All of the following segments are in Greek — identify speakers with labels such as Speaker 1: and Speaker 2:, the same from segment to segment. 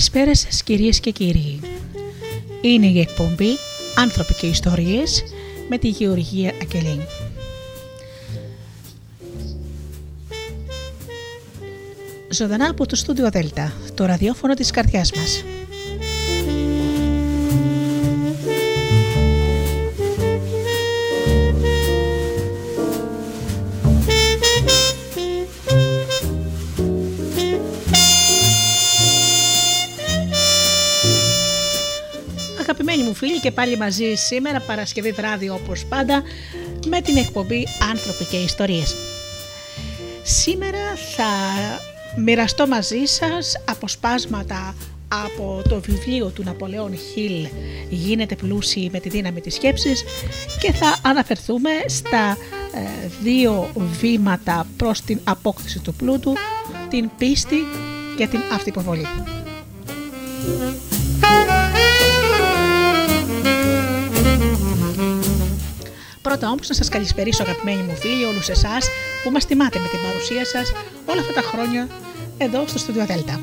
Speaker 1: Καλησπέρα σας κυρίες και κύριοι. Είναι η εκπομπή «Άνθρωποι και Ιστορίες» με τη Γεωργία Ακελή. Ζωντανά από το στούντιο Δέλτα, το ραδιόφωνο της καρδιάς μας. Και πάλι μαζί σήμερα Παρασκευή βράδυ όπως πάντα με την εκπομπή «Άνθρωποι και Ιστορίες». Σήμερα θα μοιραστώ μαζί σας αποσπάσματα από το βιβλίο του Ναπολέων Χιλ «Γίνεται πλούσιοι με τη δύναμη της σκέψης» και θα αναφερθούμε στα ε, δύο βήματα προς την απόκτηση του πλούτου, την πίστη και την αυτοποβολή. Πρώτα όμως να σας καλησπερίσω, αγαπημένοι μου φίλοι, όλους εσάς που μας τιμάτε με την παρουσία σας όλα αυτά τα χρόνια εδώ στο Studio Delta.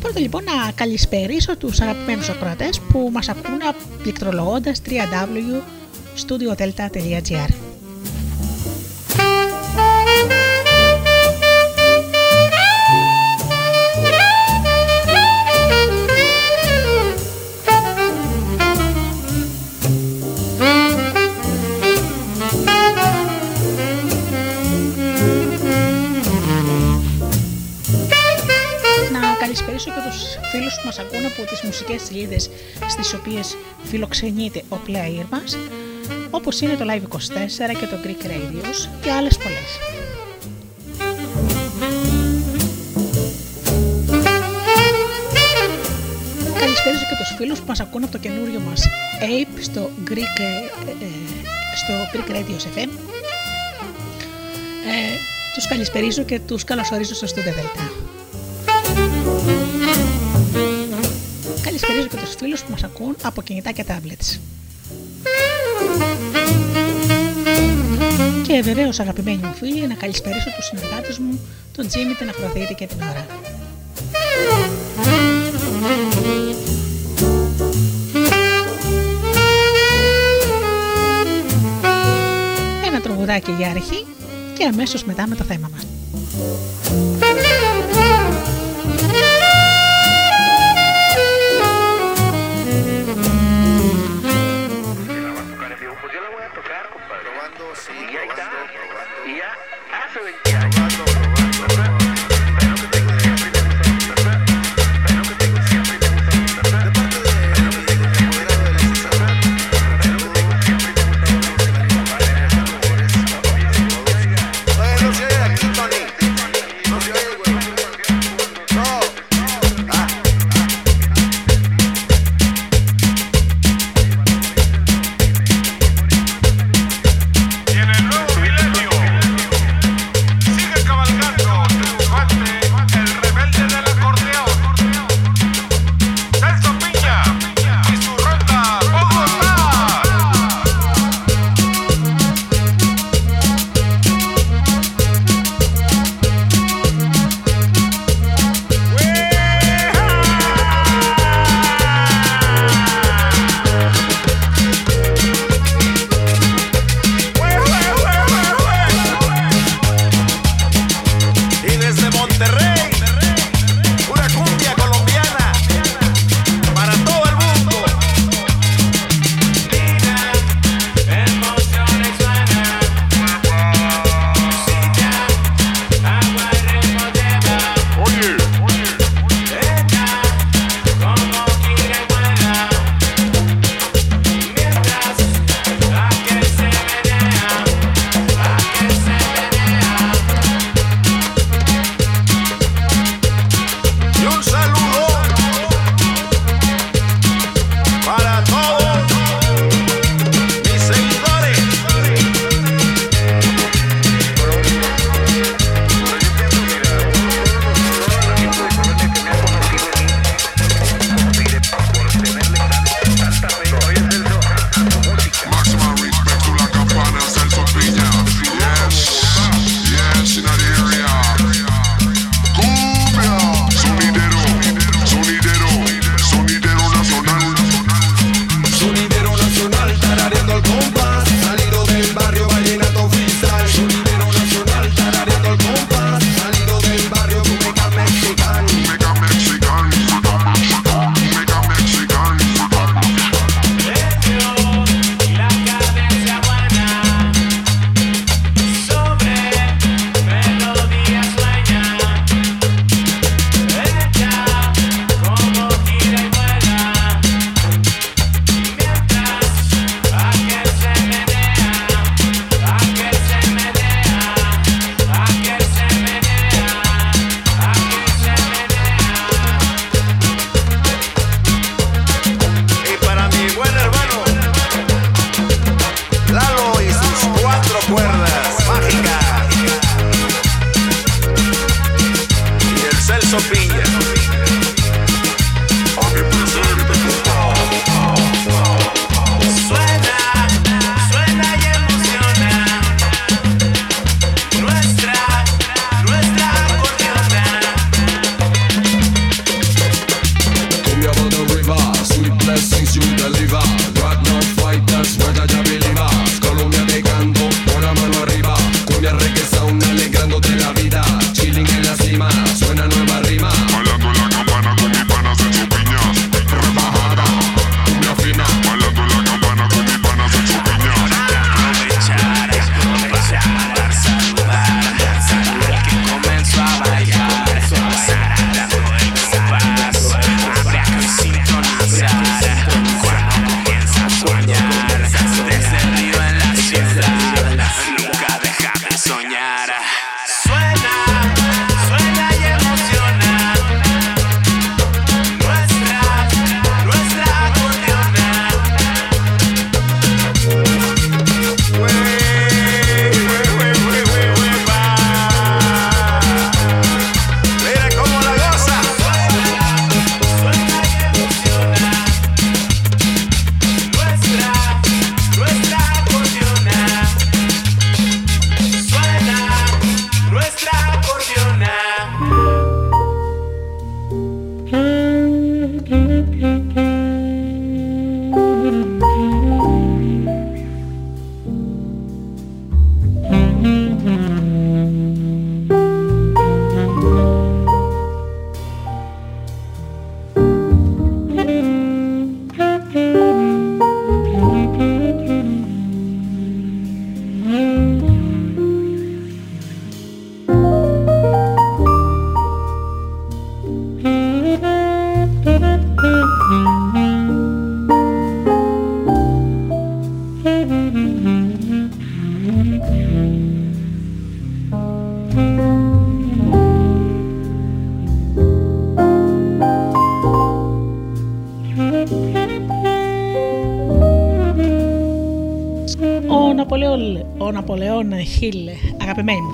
Speaker 1: Πρώτα λοιπόν να καλησπερίσω τους αγαπημένους ακροατές που μας ακούνε πληκτρολογώντας www.studiodelta.gr. τις μουσικές σελίδες στις οποίες φιλοξενείται ο player μας όπως είναι το Live24 και το Greek Radios και άλλες πολλές. Καλησπέριζω και τους φίλους που μας ακούν από το καινούριο μας Ape στο Greek, ε, ε, στο Greek Radios FM. Ε, τους καλησπερίζω και τους καλωσορίζω στο Studio Delta. Καλησπερίζω και τους φίλους που μας ακούν από κινητά και tablets. Και βεβαίως αγαπημένοι μου φίλοι να καλησπερίσω τους συνεργάτες μου, τον Τζίμι, την Αφροδίτη και την Ωρα. Ένα τραγουδάκι για αρχή και αμέσως μετά με το θέμα μας.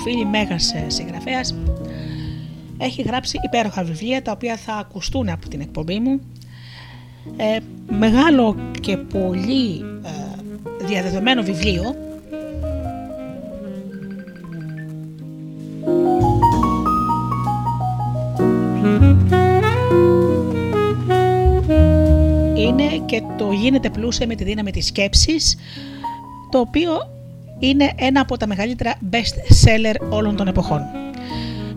Speaker 1: Αγαπημένοι μου φίλοι, μέγας ε, συγγραφέας, έχει γράψει υπέροχα βιβλία τα οποία θα ακουστούν από την εκπομπή μου. Ε, μεγάλο και πολύ ε, διαδεδομένο βιβλίο είναι και το γίνεται πλούσια με τη δύναμη της σκέψης το οποίο είναι ένα από τα μεγαλύτερα best seller όλων των εποχών.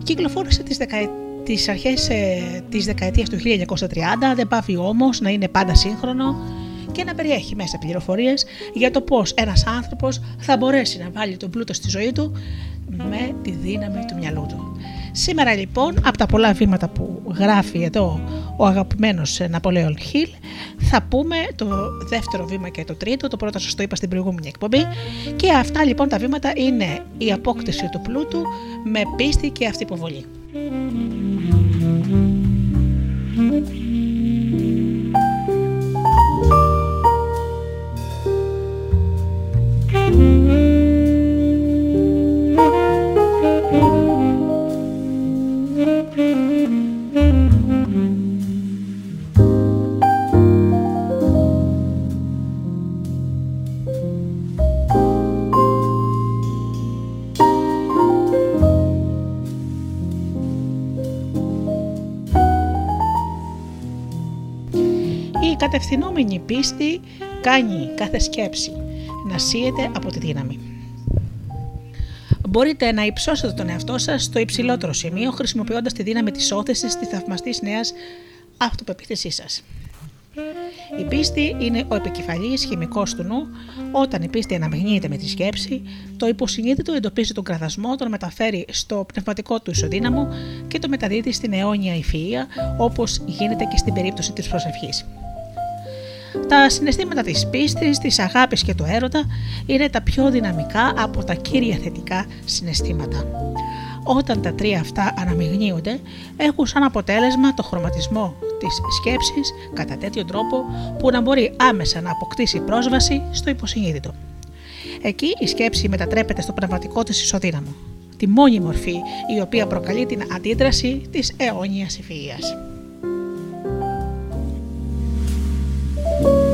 Speaker 1: Κυκλοφόρησε τις, δεκα... τις αρχές ε, της δεκαετίας του 1930, δεν πάβει όμως να είναι πάντα σύγχρονο και να περιέχει μέσα πληροφορίες για το πώς ένας άνθρωπος θα μπορέσει να βάλει τον πλούτο στη ζωή του με τη δύναμη του μυαλού του. Σήμερα λοιπόν, από τα πολλά βήματα που γράφει εδώ ο αγαπημένος Ναπολέον Χιλ, θα πούμε το δεύτερο βήμα και το τρίτο, το πρώτο σας το είπα στην προηγούμενη εκπομπή και αυτά λοιπόν τα βήματα είναι η απόκτηση του πλούτου με πίστη και αυτή υποβολή. Πίστη κάνει κάθε σκέψη να σύεται από τη δύναμη. Μπορείτε να υψώσετε τον εαυτό σας στο υψηλότερο σημείο χρησιμοποιώντας τη δύναμη της όθεσης της θαυμαστής νέας αυτοπεποίθησής σας. Η πίστη είναι ο επικεφαλής χημικός του νου. Όταν η πίστη αναμειγνύεται με τη σκέψη, το υποσυνείδητο εντοπίζει τον κραδασμό, τον μεταφέρει στο πνευματικό του ισοδύναμο και το μεταδίδει στην αιώνια ευφυΐα, όπως γίνεται και στην περίπτωση της προσευχής. Τα συναισθήματα της πίστης, της αγάπης και του έρωτα είναι τα πιο δυναμικά από τα κύρια θετικά συναισθήματα. Όταν τα τρία αυτά αναμειγνύονται, έχουν σαν αποτέλεσμα το χρωματισμό της σκέψης κατά τέτοιο τρόπο που να μπορεί άμεσα να αποκτήσει πρόσβαση στο υποσυνείδητο. Εκεί η σκέψη μετατρέπεται στο πνευματικό της ισοδύναμο, τη μόνη μορφή η οποία προκαλεί την αντίδραση της αιώνιας ευφυΐας. Αγαπημένοι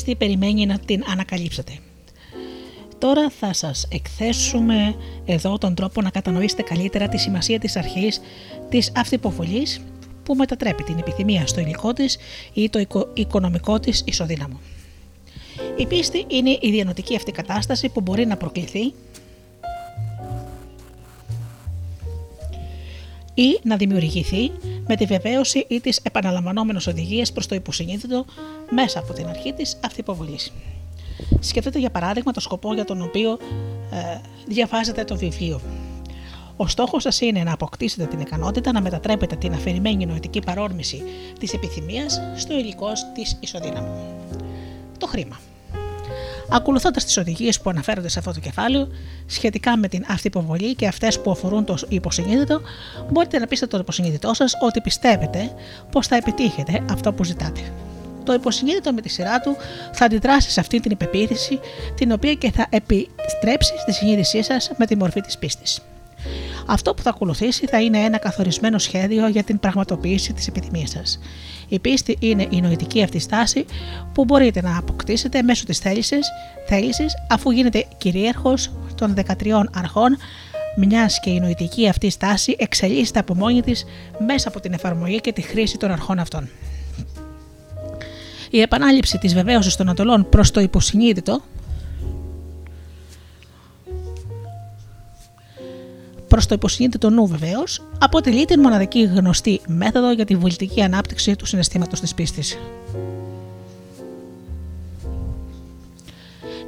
Speaker 1: πίστη περιμένει να την ανακαλύψετε. Τώρα θα σας εκθέσουμε εδώ τον τρόπο να κατανοήσετε καλύτερα τη σημασία της αρχής της αυτοποβολής που μετατρέπει την επιθυμία στο υλικό της ή το οικο- οικονομικό της ισοδύναμο. Η πίστη είναι η διανοτική αυτή κατάσταση που μπορεί να προκληθεί ή να δημιουργηθεί με τη βεβαίωση ή τις επαναλαμβανόμενες οδηγίες προς το υποσυνείδητο μέσα από την αρχή της αυτοποβολής. Σκεφτείτε για παράδειγμα το σκοπό για τον οποίο ε, διαβάζετε το βιβλίο. Ο στόχος σας είναι να αποκτήσετε την ικανότητα να μετατρέπετε την αφηρημένη νοητική παρόρμηση της επιθυμίας στο υλικό της ισοδύναμου. Το χρήμα. Ακολουθώντας τις οδηγίες που αναφέρονται σε αυτό το κεφάλαιο σχετικά με την αυτοποβολή και αυτές που αφορούν το υποσυνείδητο, μπορείτε να πείσετε το υποσυνείδητό σας ότι πιστεύετε πως θα επιτύχετε αυτό που ζητάτε. Το υποσυνείδητο με τη σειρά του θα αντιδράσει σε αυτή την υπεποίθηση, την οποία και θα επιστρέψει στη συνείδησή σας με τη μορφή της πίστης. Αυτό που θα ακολουθήσει θα είναι ένα καθορισμένο σχέδιο για την πραγματοποίηση της επιθυμίας σας. Η πίστη είναι η νοητική αυτή στάση που μπορείτε να αποκτήσετε μέσω της θέλησης, αφού γίνετε κυρίαρχος των 13 αρχών, μιας και η νοητική αυτή στάση εξελίσσεται από μόνη της μέσα από την εφαρμογή και τη χρήση των αρχών αυτών. Η επανάληψη της βεβαίωσης των ατολών προς το υποσυνείδητο προς το υποσυνείδητο νου βεβαίως, αποτελεί την μοναδική γνωστή μέθοδο για τη βολητική ανάπτυξη του συναισθήματος της πίστης.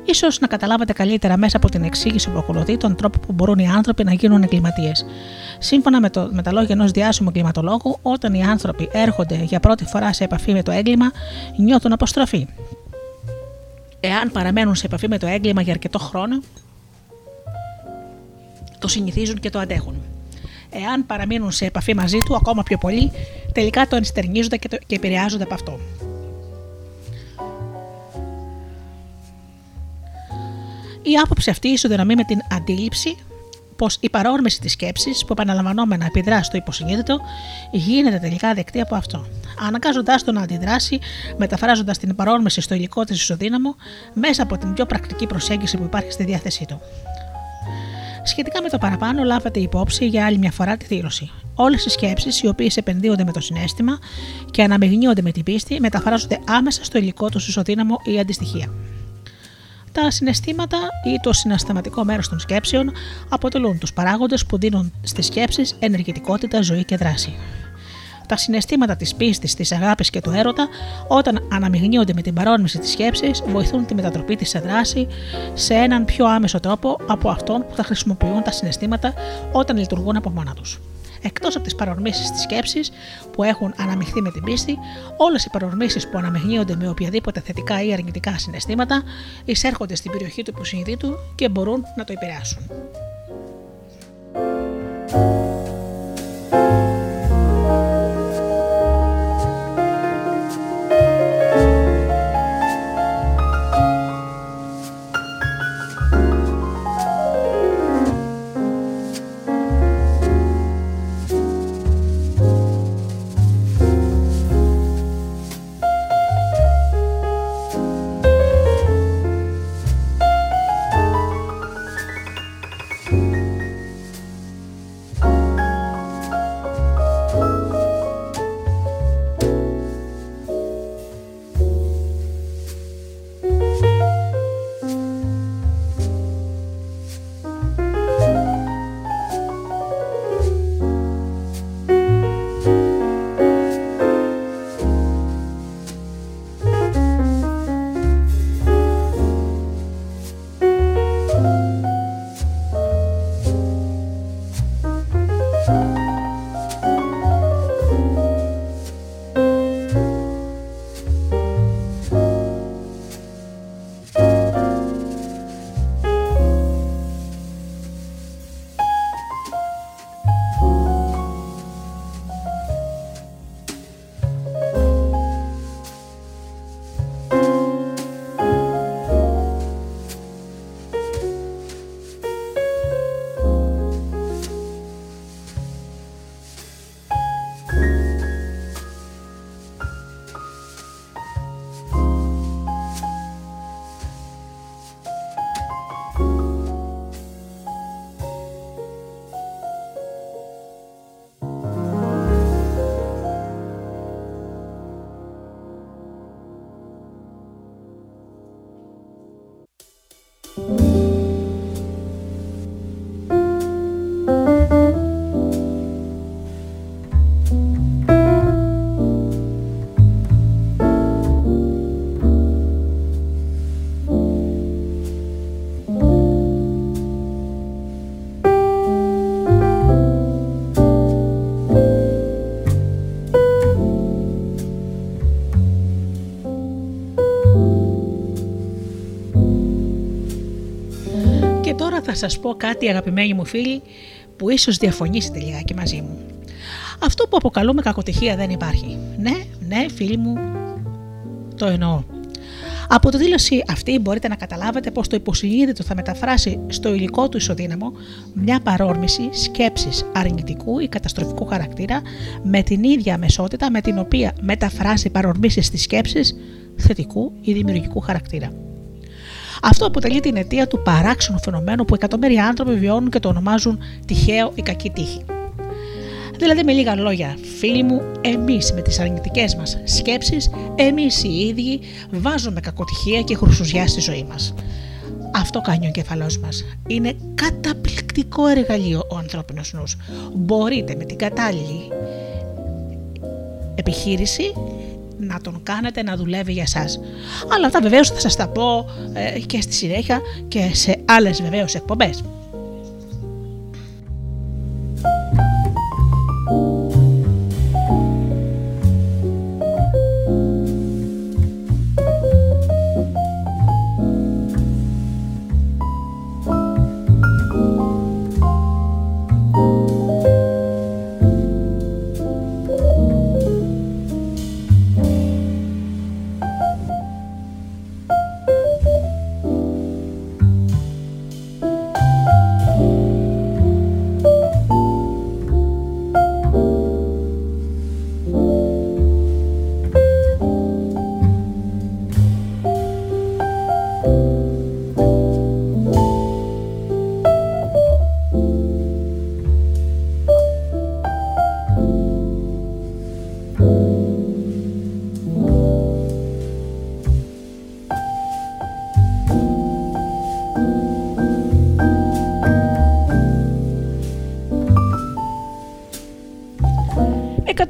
Speaker 1: Ίσως να καταλάβετε καλύτερα μέσα από την εξήγηση που ακολουθεί τον τρόπο που μπορούν οι άνθρωποι να γίνουν εγκληματίες. Σύμφωνα με, το, με τα λόγια ενός διάσημου εγκληματολόγου, όταν οι άνθρωποι έρχονται για πρώτη φορά σε επαφή με το έγκλημα, νιώθουν αποστροφή. Εάν παραμένουν σε επαφή με το έγκλημα για αρκετό χρόνο, το συνηθίζουν και το αντέχουν. Εάν παραμείνουν σε επαφή μαζί του ακόμα πιο πολύ, τελικά το ενστερνίζονται και, το, και επηρεάζονται από αυτό. Η άποψη αυτή ισοδυναμεί με την αντίληψη πως η παρόρμηση της σκέψης που επαναλαμβανόμενα επιδρά στο υποσυνείδητο γίνεται τελικά δεκτή από αυτό, αναγκάζοντάς το να αντιδράσει, μεταφράζοντας την παρόρμηση στο υλικό της ισοδύναμο μέσα από την πιο πρακτική προσέγγιση που υπάρχει στη διάθεσή του. Σχετικά με το παραπάνω, λάβατε υπόψη για άλλη μια φορά τη θύρωση. Όλες οι σκέψεις, οι οποίες επενδύονται με το συνέστημα και αναμειγνύονται με την πίστη, μεταφράζονται άμεσα στο υλικό του ισοδύναμο ή αντιστοιχεία. Τα συναισθήματα ή το συνασταματικό μέρος των σκέψεων αποτελούν τους παράγοντες που δίνουν στις σκέψεις ενεργητικότητα, ζωή και δράση. Τα συναισθήματα της πίστης, της αγάπης και του έρωτα, όταν αναμειγνύονται με την παρόρμηση της σκέψης, βοηθούν τη μετατροπή της σε δράση σε έναν πιο άμεσο τρόπο από αυτόν που θα χρησιμοποιούν τα συναισθήματα όταν λειτουργούν από μόνα τους. Εκτός από τις παρορμήσεις της σκέψης που έχουν αναμειχθεί με την πίστη, όλες οι παρορμήσεις που αναμειγνύονται με οποιαδήποτε θετικά ή αρνητικά συναισθήματα εισέρχονται στην περιοχή του υποσυνείδητου και μπορούν να το επηρεάσουν. Θα σας πω κάτι αγαπημένοι μου φίλοι που ίσως διαφωνήσετε λιγάκι μαζί μου. Αυτό που αποκαλούμε κακοτυχία δεν υπάρχει. Ναι, ναι φίλοι μου, το εννοώ. Από τη δήλωση αυτή μπορείτε να καταλάβετε πως το υποσυνείδητο θα μεταφράσει στο υλικό του ισοδύναμο μια παρόρμηση σκέψης αρνητικού ή καταστροφικού χαρακτήρα με την ίδια αμεσότητα με την οποία μεταφράσει παρορμήσεις στις σκέψεις θετικού ή δημιουργικού χαρακτήρα. Αυτό αποτελεί την αιτία του παράξενου φαινομένου που εκατομμύρια άνθρωποι βιώνουν και το ονομάζουν τυχαίο ή κακή τύχη. Δηλαδή, με λίγα λόγια, φίλοι μου, εμείς με τις αρνητικές μας σκέψεις, εμείς οι ίδιοι βάζουμε κακοτυχία και χρουσουζιά στη ζωή μας. Αυτό κάνει ο εγκεφαλό μας. Είναι καταπληκτικό εργαλείο ο ανθρώπινος νους. Μπορείτε με την κατάλληλη επιχείρηση να τον κάνετε να δουλεύει για σας. Αλλά αυτά βεβαίως θα σας τα πω ε, και στη συνέχεια και σε άλλες βεβαίως εκπομπές.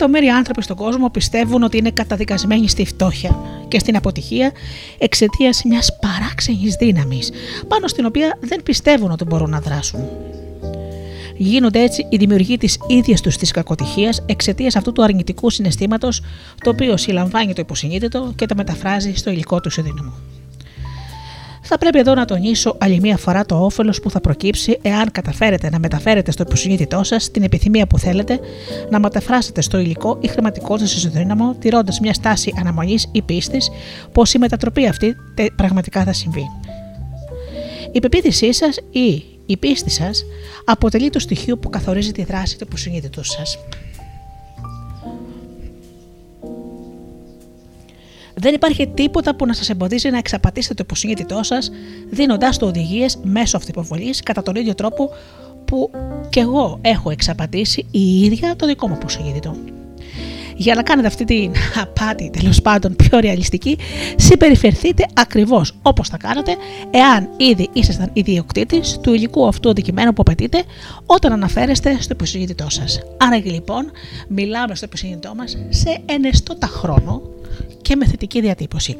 Speaker 1: Εκατομμύρια άνθρωποι στον κόσμο πιστεύουν ότι είναι καταδικασμένοι στη φτώχεια και στην αποτυχία εξαιτίας μιας παράξενης δύναμης, πάνω στην οποία δεν πιστεύουν ότι μπορούν να δράσουν. Γίνονται έτσι οι δημιουργοί της ίδιας τους της κακοτυχίας εξαιτίας αυτού του αρνητικού συναισθήματος, το οποίο συλλαμβάνει το υποσυνείδητο και το μεταφράζει στο υλικό του ισοδύναμο. Θα πρέπει εδώ να τονίσω άλλη μία φορά το όφελος που θα προκύψει εάν καταφέρετε να μεταφέρετε στο υποσυνείδητό σας την επιθυμία που θέλετε να μεταφράσετε στο υλικό ή χρηματικό σας ισοδύναμο, τηρώντας μια στάση αναμονής ή πίστης πως η μετατροπή αυτή πραγματικά θα συμβεί. Η πεποίθησή σας ή η πίστη σας αποτελεί το στοιχείο που καθορίζει τη δράση του υποσυνείδητου σας. Δεν υπάρχει τίποτα που να σας εμποδίζει να εξαπατήσετε το υποσυνείδητό σας, δίνοντάς του οδηγίες μέσω αυτοποβολής κατά τον ίδιο τρόπο που και εγώ έχω εξαπατήσει η ίδια το δικό μου υποσυνείδητο. Για να κάνετε αυτή την απάτη τέλος πάντων πιο ρεαλιστική, συμπεριφερθείτε ακριβώς όπως θα κάνετε εάν ήδη ήσασταν ιδιοκτήτης του υλικού αυτού αντικειμένου που απαιτείτε όταν αναφέρεστε στο υποσυνείδητό σας. Άρα λοιπόν, μιλάμε στο υποσυνείδητό μας σε ενεστώτα χρόνο και με θετική διατύπωση.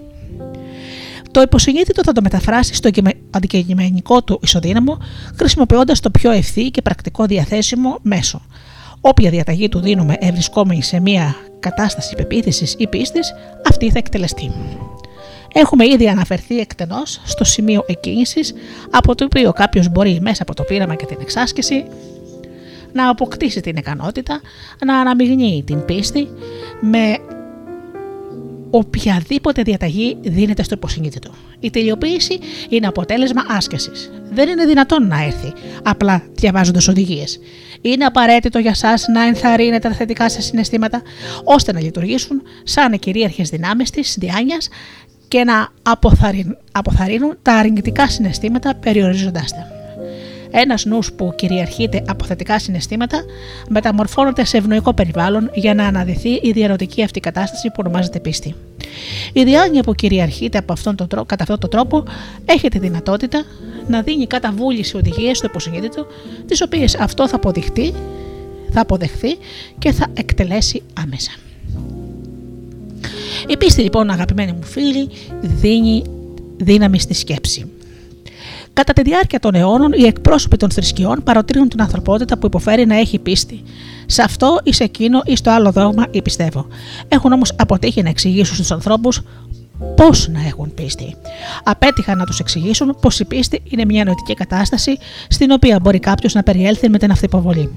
Speaker 1: Το υποσυνείδητο θα το μεταφράσει στο αντικειμενικό του ισοδύναμο χρησιμοποιώντας το πιο ευθύ και πρακτικό διαθέσιμο μέσο. Όποια διαταγή του δίνουμε ευρισκόμενη σε μια κατάσταση πεποίθησης ή πίστης, αυτή θα εκτελεστεί. Έχουμε ήδη αναφερθεί εκτενώς στο σημείο εκκίνησης από το οποίο κάποιος μπορεί μέσα από το πείραμα και την εξάσκηση να αποκτήσει την ικανότητα να αναμειγνύει την πίστη με οποιαδήποτε διαταγή δίνεται στο υποσυνείδητο. Η τελειοποίηση είναι αποτέλεσμα άσκησης. Δεν είναι δυνατόν να έρθει απλά διαβάζοντας οδηγίες. Είναι απαραίτητο για εσά να ενθαρρύνετε τα θετικά σας συναισθήματα ώστε να λειτουργήσουν σαν κυρίαρχες δυνάμεις της διάνοιας και να αποθαρρύνουν τα αρνητικά συναισθήματα περιορίζοντάς τα. Ένας νους που κυριαρχείται από θετικά συναισθήματα μεταμορφώνεται σε ευνοϊκό περιβάλλον για να αναδυθεί η διαρωτική αυτή κατάσταση που ονομάζεται πίστη. Η διάνοια που κυριαρχείται από αυτόν τον τρόπο, κατά αυτόν τον τρόπο έχει τη δυνατότητα να δίνει κατά βούληση οδηγίες στο υποσυνείδητο, τις οποίες αυτό θα αποδειχτεί, θα αποδεχθεί και θα εκτελέσει άμεσα. Η πίστη λοιπόν αγαπημένοι μου φίλοι δίνει δύναμη στη σκέψη. Κατά τη διάρκεια των αιώνων, οι εκπρόσωποι των θρησκειών παροτρύνουν την ανθρωπότητα που υποφέρει να έχει πίστη. Σε αυτό ή σε εκείνο ή στο άλλο δόγμα ή πιστεύω. Έχουν όμως αποτύχει να εξηγήσουν στους ανθρώπους πώς να έχουν πίστη. Απέτυχαν να τους εξηγήσουν πως η πίστη είναι μια νοητική κατάσταση στην οποία μπορεί κάποιος να περιέλθει με την αυτοποβολή.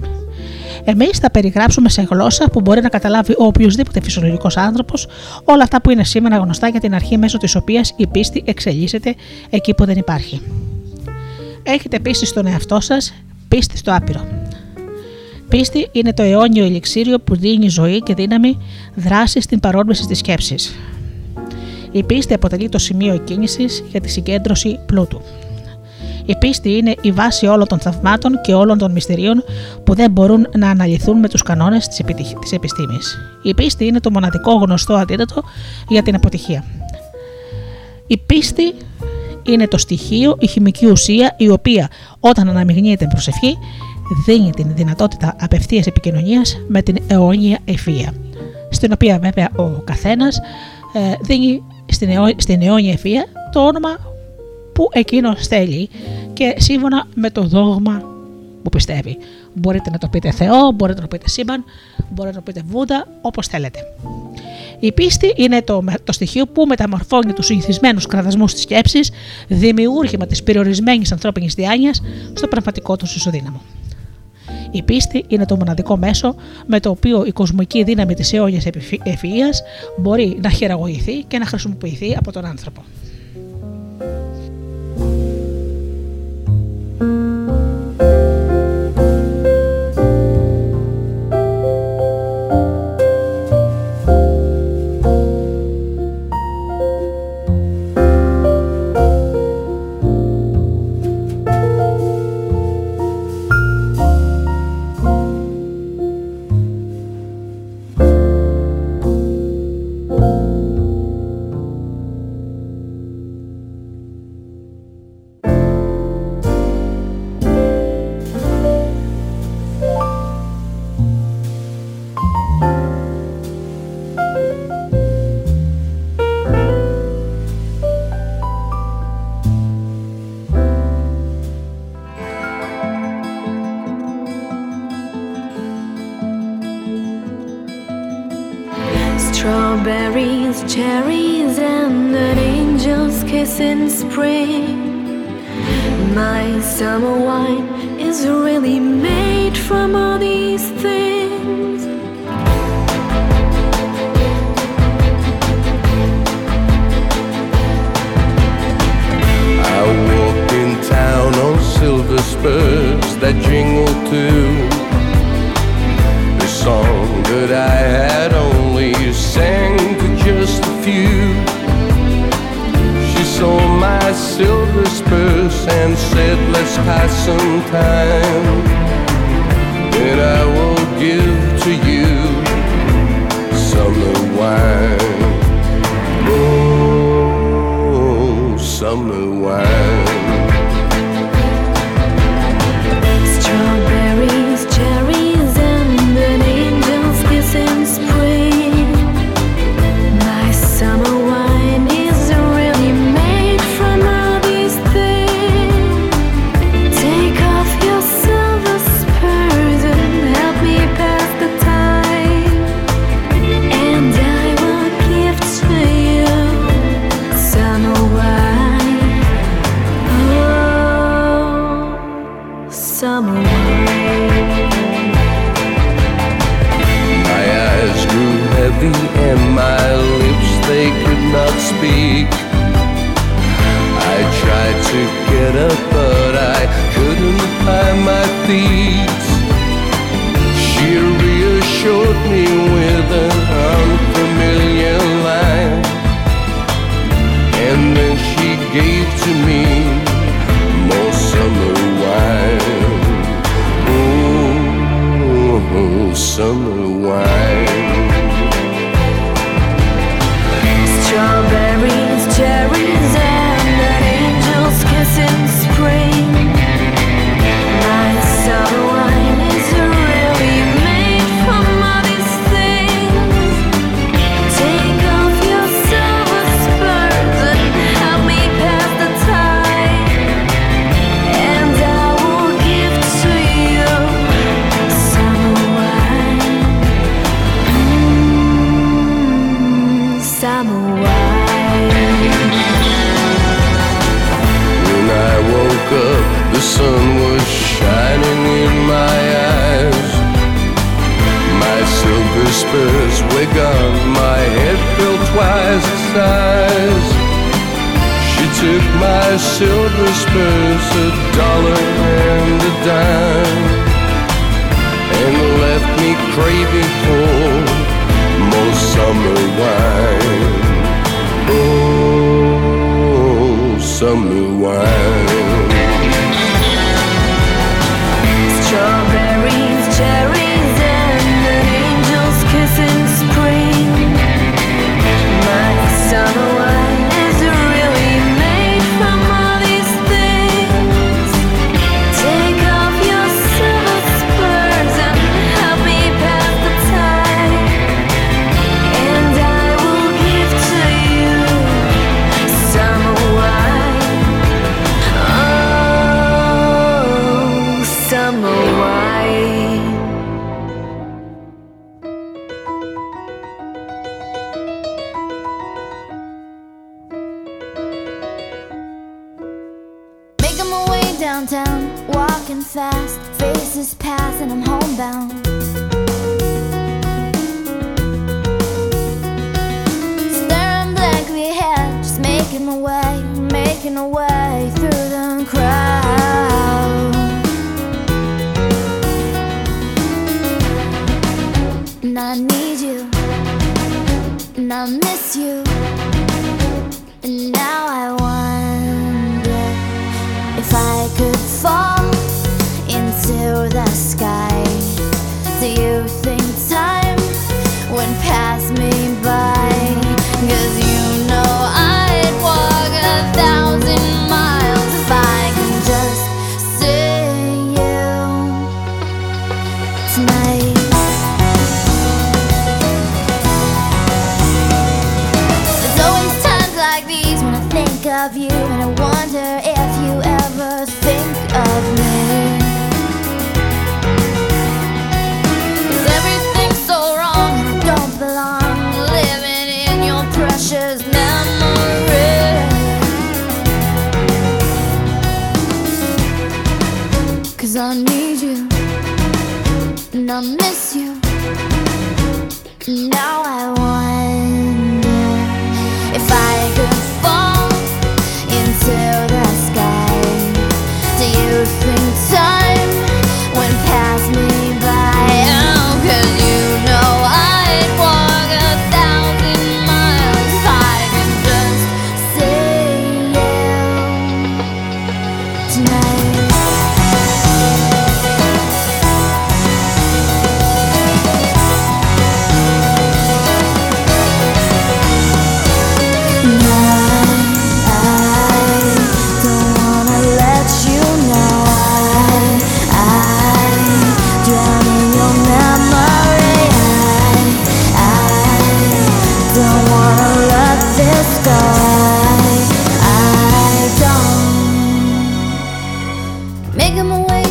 Speaker 1: Εμείς θα περιγράψουμε σε γλώσσα που μπορεί να καταλάβει ο οποιοδήποτε φυσιολογικός άνθρωπος όλα αυτά που είναι σήμερα γνωστά για την αρχή μέσω της οποίας η πίστη εξελίσσεται εκεί που δεν υπάρχει. Έχετε πίστη στον εαυτό σας, πίστη στο άπειρο. Πίστη είναι το αιώνιο ελιξίριο που δίνει ζωή και δύναμη δράση στην παρόρμηση της σκέψης. Η πίστη αποτελεί το σημείο κίνηση για τη συγκέντρωση πλούτου. Η πίστη είναι η βάση όλων των θαυμάτων και όλων των μυστηρίων που δεν μπορούν να αναλυθούν με τους κανόνες της, επιτυχ... της επιστήμης. Η πίστη είναι το μοναδικό γνωστό αντίδοτο για την αποτυχία. Η πίστη είναι το στοιχείο, η χημική ουσία η οποία όταν αναμειγνύεται προσευχή δίνει την δυνατότητα απευθείας επικοινωνίας με την αιώνια ευφυΐα στην οποία βέβαια ο καθένας ε, δίνει στην, αιώ, στην αιώνια ευφυΐα το όνομα που εκείνος θέλει και σύμφωνα με το δόγμα που πιστεύει. Μπορείτε να το πείτε Θεό, μπορείτε να το πείτε σύμπαν, μπορείτε να το πείτε Βούντα, όπως θέλετε. Η πίστη είναι το, το στοιχείο που μεταμορφώνει τους συνηθισμένους κραδασμούς της σκέψης, δημιούργημα της περιορισμένης ανθρώπινης διάνοιας στο πραγματικό του ισοδύναμο. Η πίστη είναι το μοναδικό μέσο με το οποίο η κοσμική δύναμη της αιώνιας ευφυΐας μπορεί να χειραγωγηθεί και να χρησιμοποιηθεί από τον άνθρωπο.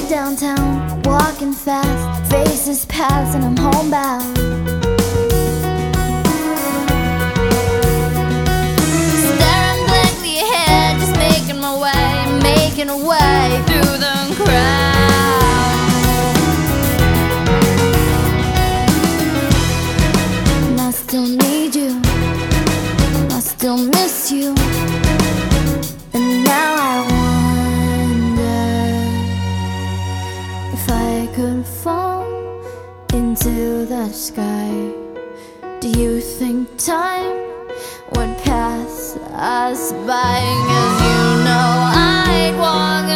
Speaker 2: downtown, walking fast, faces pass, and I'm homebound. Staring blankly ahead, just making my way, making a way through the crowd. And I still need you. I still miss you. the sky. Do you think time would pass us by? Cause you know I'd walk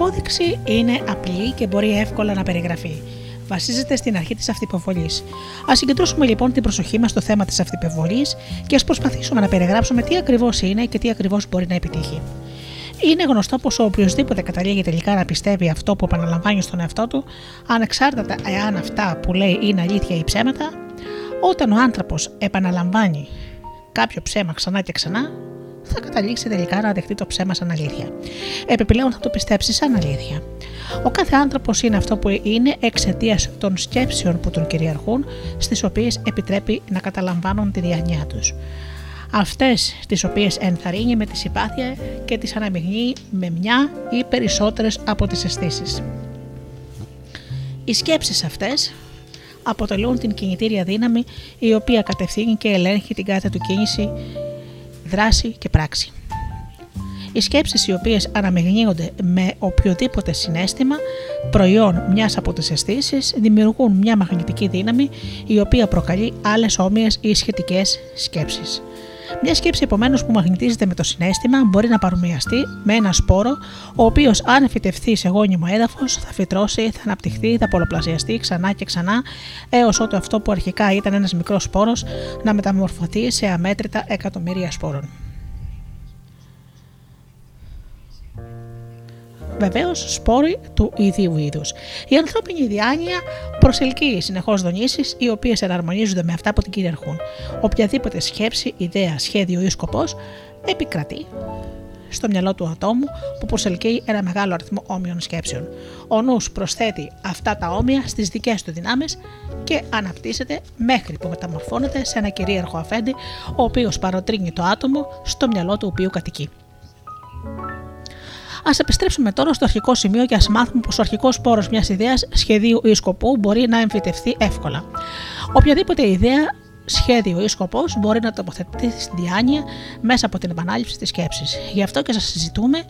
Speaker 1: απόδειξη είναι απλή και μπορεί εύκολα να περιγραφεί. Βασίζεται στην αρχή της αυτοποβολή. Α συγκεντρώσουμε λοιπόν την προσοχή μας στο θέμα της αυτοποβολή και ας προσπαθήσουμε να περιγράψουμε τι ακριβώς είναι και τι ακριβώς μπορεί να επιτύχει. Είναι γνωστό πως ο οποιοδήποτε καταλήγει τελικά να πιστεύει αυτό που επαναλαμβάνει στον εαυτό του, ανεξάρτητα εάν αυτά που λέει είναι αλήθεια ή ψέματα, όταν ο άνθρωπος επαναλαμβάνει κάποιο ψέμα ξανά και ξανά, θα καταλήξει τελικά να δεχτεί το ψέμα σαν αλήθεια. Επιπλέον θα το πιστέψει σαν αλήθεια. Ο κάθε άνθρωπος είναι αυτό που είναι εξαιτίας των σκέψεων που τον κυριαρχούν, στις οποίες επιτρέπει να καταλαμβάνουν τη διάνοιά τους. Αυτές τις οποίες ενθαρρύνει με τη συμπάθεια και τις αναμειγνύει με μια ή περισσότερες από τις αισθήσεις. Οι σκέψεις αυτές αποτελούν την κινητήρια δύναμη η οποία κατευθύνει και ελέγχει την κάθε του κίνηση, δράση και πράξη. Οι σκέψεις οι οποίες αναμειγνύονται με οποιοδήποτε συνέστημα, προϊόν μιας από τις αισθήσεις, δημιουργούν μια μαγνητική δύναμη η οποία προκαλεί άλλες όμοιες ή σχετικές σκέψεις. Μια σκέψη επομένως που μαγνητίζεται με το συνέστημα μπορεί να παρομοιαστεί με ένα σπόρο, ο οποίος αν φυτευθεί σε γόνιμο έδαφος θα φυτρώσει, θα αναπτυχθεί, θα πολλαπλασιαστεί ξανά και ξανά, έως ότου αυτό που αρχικά ήταν ένας μικρός σπόρος να μεταμορφωθεί σε αμέτρητα εκατομμύρια σπόρων. Βεβαίως, σπόροι του ίδιου είδους. Η ανθρώπινη διάνοια προσελκύει συνεχώς δονήσεις οι οποίες εναρμονίζονται με αυτά που την κυριαρχούν. Οποιαδήποτε σκέψη, ιδέα, σχέδιο ή σκοπός επικρατεί στο μυαλό του ατόμου που προσελκύει ένα μεγάλο αριθμό όμοιων σκέψεων. Ο νους προσθέτει αυτά τα όμοια στις δικές του δυνάμεις και αναπτύσσεται μέχρι που μεταμορφώνεται σε ένα κυρίαρχο αφέντη ο οποίος παροτρύνει το άτομο στο μυαλό του οποίου κατοικεί. Α επιστρέψουμε τώρα στο αρχικό σημείο και α μάθουμε πως ο αρχικός πόρος μιας ιδέας, σχεδίου ή σκοπού μπορεί να εμφυτευτεί εύκολα. Οποιαδήποτε ιδέα, σχέδιο ή σκοπός μπορεί να τοποθετηθεί στην διάνοια μέσα από την επανάληψη της σκέψης. Γι' αυτό και σας συζητούμε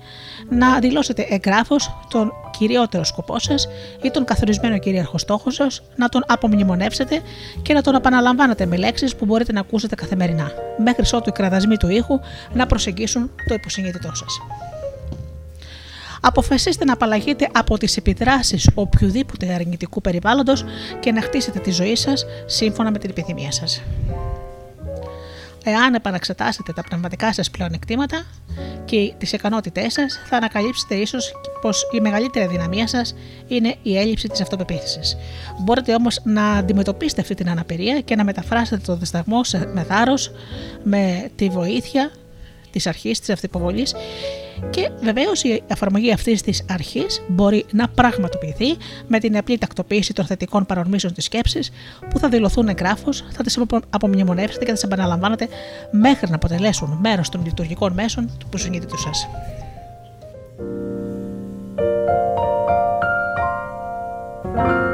Speaker 1: να δηλώσετε εγγράφος τον κυριότερο σκοπό σας ή τον καθορισμένο κυρίαρχο στόχο σας, να τον απομνημονεύσετε και να τον επαναλαμβάνετε με λέξεις που μπορείτε να ακούσετε καθημερινά, μέχρι ότου οι κραδασμοί του ήχου να προσεγγίσουν το υποσυνείδητό σας. Αποφασίστε να απαλλαγείτε από τις επιδράσεις οποιοδήποτε αρνητικού περιβάλλοντος και να χτίσετε τη ζωή σας σύμφωνα με την επιθυμία σας. Εάν επαναξετάσετε τα πνευματικά σας πλεονεκτήματα και τις ικανότητές σας, θα ανακαλύψετε ίσως πως η μεγαλύτερη δυναμία σας είναι η έλλειψη της αυτοπεποίθησης. Μπορείτε όμως να αντιμετωπίσετε αυτή την αναπηρία και να μεταφράσετε το δισταγμό με θάρρος, με τη βοήθεια της αρχής της αυτοποβολής και βεβαίως η εφαρμογή αυτής της αρχής μπορεί να πραγματοποιηθεί με την απλή τακτοποίηση των θετικών παρορμήσεων της σκέψης που θα δηλωθούν εγγράφως, θα τις απομνημονεύσετε και θα τις επαναλαμβάνετε μέχρι να αποτελέσουν μέρος των λειτουργικών μέσων του που σα. thank you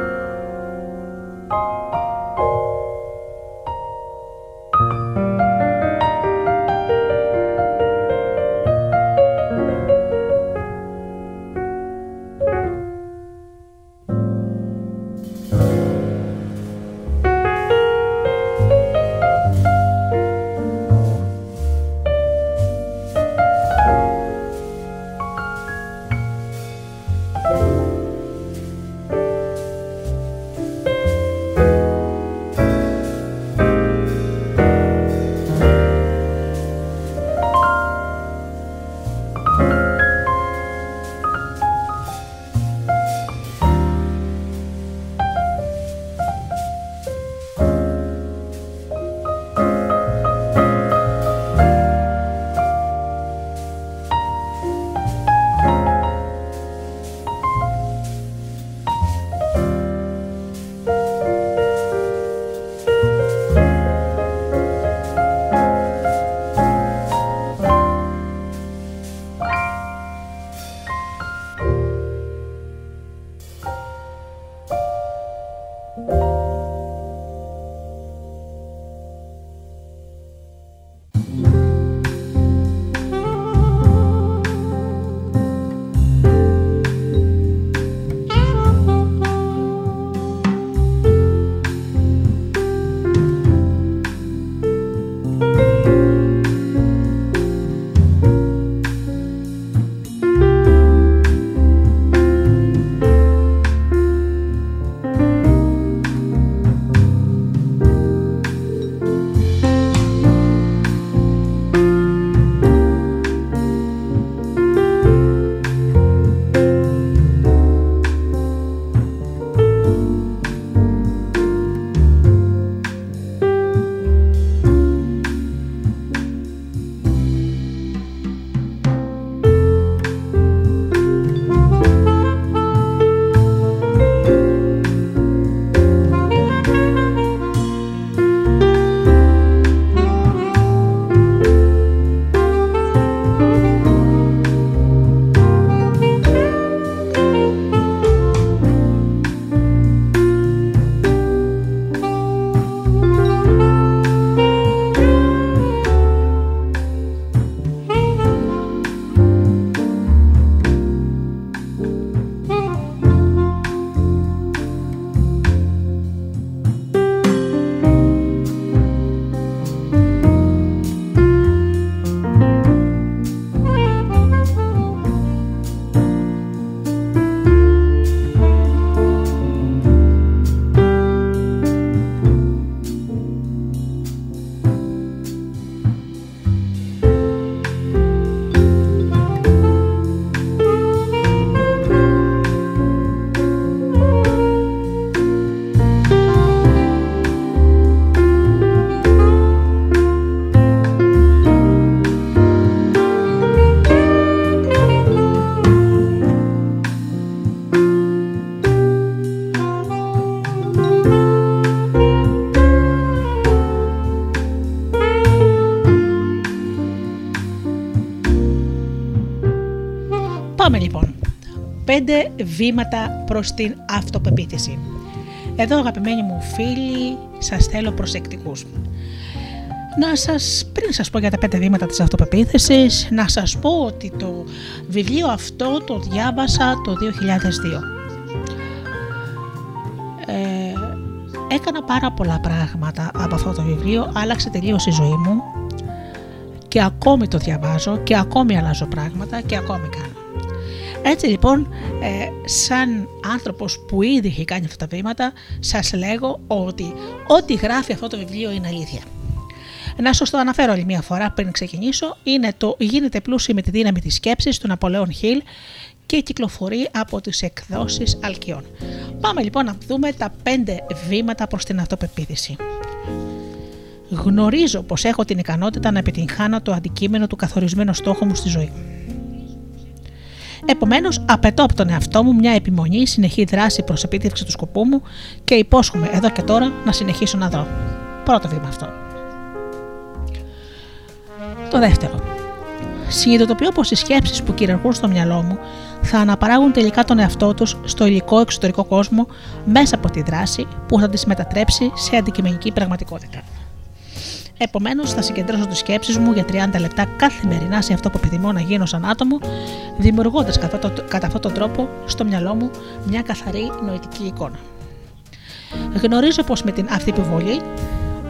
Speaker 1: Πέντε βήματα προς την αυτοπεποίθηση. Εδώ αγαπημένοι μου φίλοι, σας θέλω προσεκτικούς. Να σας, πριν σας πω για τα πέντε βήματα της αυτοπεποίθησης, να σας πω ότι το βιβλίο αυτό το διάβασα το 2002. Ε, έκανα πάρα πολλά πράγματα από αυτό το βιβλίο, άλλαξε τελείως η ζωή μου και ακόμη το διαβάζω και ακόμη αλλάζω πράγματα και ακόμη κάνω. Έτσι λοιπόν, ε, σαν άνθρωπος που ήδη έχει κάνει αυτά τα βήματα, σας λέγω ότι ό,τι γράφει αυτό το βιβλίο είναι αλήθεια. Να σας το αναφέρω άλλη μια φορά πριν ξεκινήσω, είναι το «Γίνεται πλούσιο με τη δύναμη της σκέψης» του Ναπολέον Χιλ και κυκλοφορεί από τις εκδόσεις Αλκιών. Πάμε λοιπόν να δούμε τα πέντε βήματα προς την αυτοπεποίθηση. Γνωρίζω πως έχω την ικανότητα να επιτυγχάνω το αντικείμενο του καθορισμένου στόχου μου στη ζωή. Επομένως, απαιτώ από τον εαυτό μου μια επιμονή, συνεχή δράση προς επίτευξη του σκοπού μου και υπόσχομαι εδώ και τώρα να συνεχίσω να δω. Πρώτο βήμα αυτό. Το δεύτερο. Συνειδητοποιώ πως οι σκέψεις που κυριαρχούν στο μυαλό μου θα αναπαράγουν τελικά τον εαυτό τους στο υλικό εξωτερικό κόσμο μέσα από τη δράση που θα τις μετατρέψει σε αντικειμενική πραγματικότητα. Επομένως, θα συγκεντρώσω τις σκέψεις μου για 30 λεπτά καθημερινά σε αυτό που επιθυμώ να γίνω σαν άτομο, δημιουργώντας κατά, κατά αυτόν τον τρόπο στο μυαλό μου μια καθαρή νοητική εικόνα. Γνωρίζω πως με την αυτή επιβολή,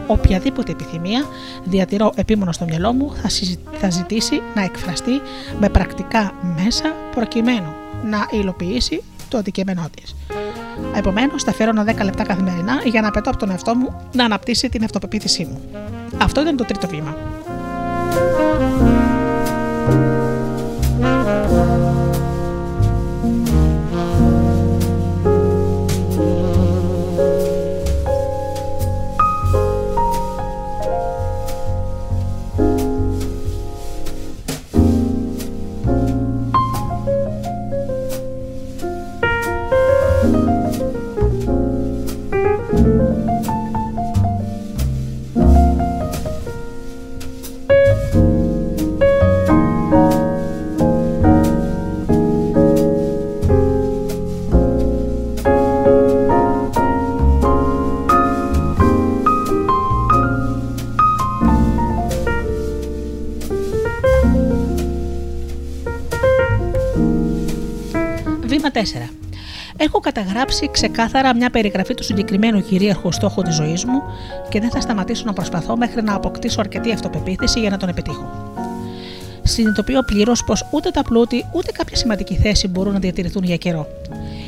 Speaker 1: οποιαδήποτε επιθυμία διατηρώ επίμονο στο μυαλό μου θα, συζη- θα ζητήσει να εκφραστεί με πρακτικά μέσα προκειμένου να υλοποιήσει το αντικείμενό της. Επομένως, θα αφιερώνω 10 λεπτά καθημερινά για να απαιτώ από τον εαυτό μου να αναπτύσσει την αυτοπεποίθησή μου. Αυτό ήταν το τρίτο βήμα. Βήμα Έχω καταγράψει ξεκάθαρα μια περιγραφή του συγκεκριμένου κυρίαρχου στόχου της ζωής μου και δεν θα σταματήσω να προσπαθώ μέχρι να αποκτήσω αρκετή αυτοπεποίθηση για να τον επιτύχω. Συνειδητοποιώ πλήρως πως ούτε τα πλούτη ούτε κάποια σημαντική θέση μπορούν να διατηρηθούν για καιρό,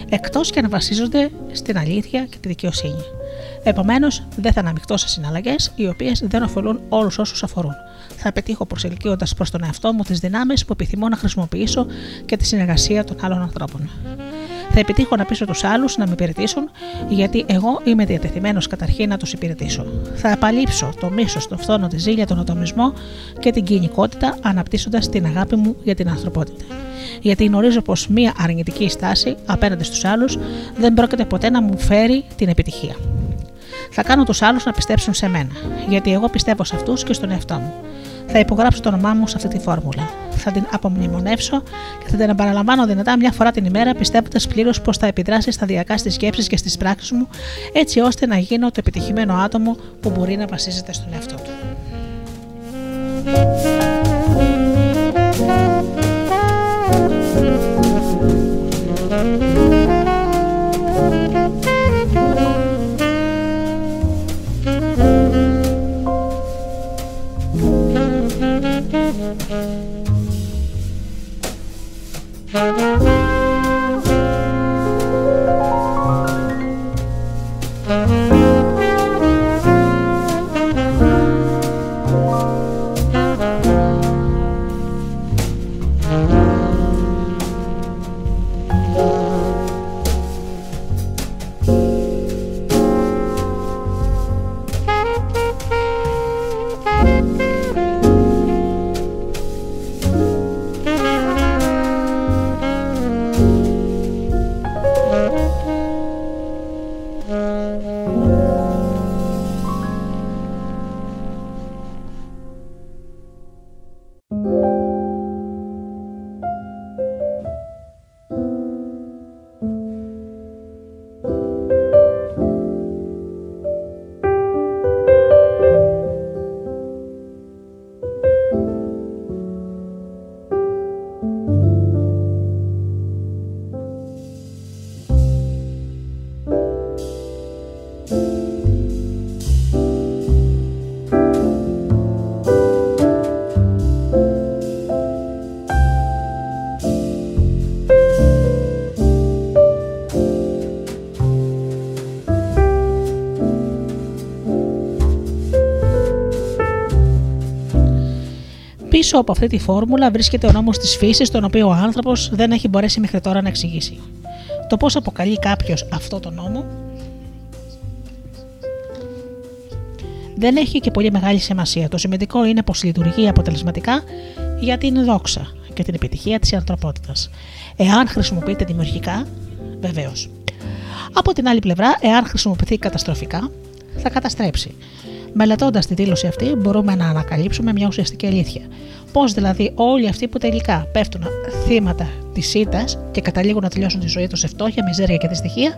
Speaker 1: εκτός και αν βασίζονται στην αλήθεια και τη δικαιοσύνη. Επομένως, δεν θα αναμειχθώ σε συναλλαγές οι οποίες δεν ωφελούν όλους όσους αφορούν. Θα πετύχω προσελκύοντας προς τον εαυτό μου τις δυνάμεις που επιθυμώ να χρησιμοποιήσω και τη συνεργασία των άλλων ανθρώπων. Θα επιτύχω να πείσω τους άλλους να με υπηρετήσουν, γιατί εγώ είμαι διατεθειμένος καταρχήν να τους υπηρετήσω. Θα απαλείψω το μίσος, το φθόνο, τη ζήλια, τον ατομισμό και την κοινικότητα, αναπτύσσοντας την αγάπη μου για την ανθρωπότητα. Γιατί γνωρίζω πως μία αρνητική στάση απέναντι στους άλλους δεν πρόκειται ποτέ να μου φέρει την επιτυχία. Θα κάνω τους άλλους να πιστέψουν σε μένα, γιατί εγώ πιστεύω σε αυτούς και στον εαυτό μου. Θα υπογράψω το όνομά μου σε αυτή τη φόρμουλα. Θα την απομνημονεύσω και θα την επαναλαμβάνω δυνατά μια φορά την ημέρα, πιστεύοντα πλήρως πως θα επιδράσει σταδιακά στις σκέψεις και στις πράξεις μου, έτσι ώστε να γίνω το επιτυχημένο άτομο που μπορεί να βασίζεται στον εαυτό του. Música Πίσω από αυτή τη φόρμουλα βρίσκεται ο νόμος της φύσης, τον οποίο ο άνθρωπος δεν έχει μπορέσει μέχρι τώρα να εξηγήσει. Το πώς αποκαλεί κάποιος αυτό το νόμο; Δεν έχει και πολύ μεγάλη σημασία. Το σημαντικό είναι πως λειτουργεί αποτελεσματικά για την δόξα και την επιτυχία της ανθρωπότητας. Εάν χρησιμοποιείται δημιουργικά, βεβαίως. Από την άλλη πλευρά, εάν χρησιμοποιηθεί καταστροφικά, θα καταστρέψει. Μελετώντας τη δήλωση αυτή, μπορούμε να ανακαλύψουμε μια ουσιαστική αλήθεια. Πώς δηλαδή όλοι αυτοί που τελικά πέφτουν θύματα της ήττας και καταλήγουν να τελειώσουν τη ζωή τους σε φτώχεια, μιζέρια και δυστυχία,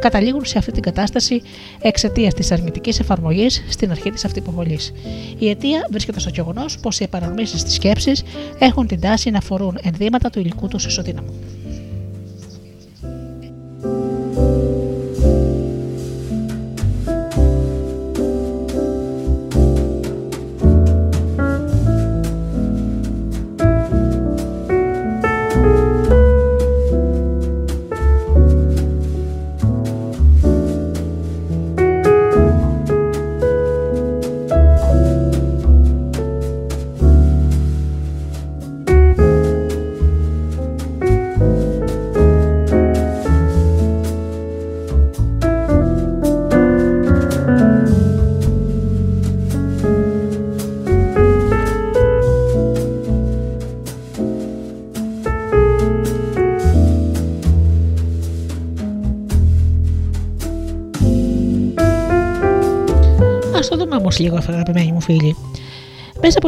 Speaker 1: καταλήγουν σε αυτή την κατάσταση εξαιτίας της αρνητικής εφαρμογής στην αρχή της αυτοποβολής. Η αιτία βρίσκεται στο γεγονός πως οι επαναρμήσει της σκέψης έχουν την τάση να αφορούν ενδύματα του υλικού τους ισοδύναμου.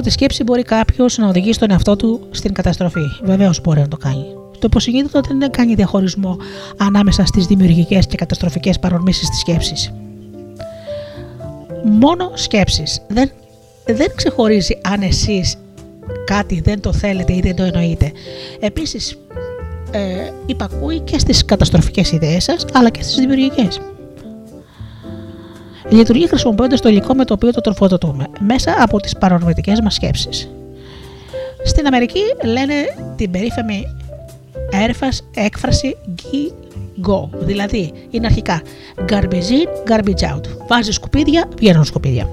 Speaker 1: Μέσα από τη σκέψη μπορεί κάποιος να οδηγήσει τον εαυτό του στην καταστροφή. Βεβαίως μπορεί να το κάνει. Το υποσυνείδητο δεν κάνει διαχωρισμό ανάμεσα στις δημιουργικές και καταστροφικές παρορμήσεις της σκέψης. Μόνο σκέψεις. Δεν, δεν ξεχωρίζει αν εσείς κάτι δεν το θέλετε ή δεν το εννοείτε. Επίσης, ε, υπακούει και στις καταστροφικές ιδέες σας, αλλά και στις δημιουργικές. Λειτουργεί χρησιμοποιώντα το υλικό με το οποίο το τροφοδοτούμε, μέσα από τις παρορμητικές μας σκέψεις. Στην Αμερική λένε την περίφημη έρφας έκφραση go, δηλαδή είναι αρχικά garbage in, garbage out. Βάζεις σκουπίδια, βγαίνουν σκουπίδια.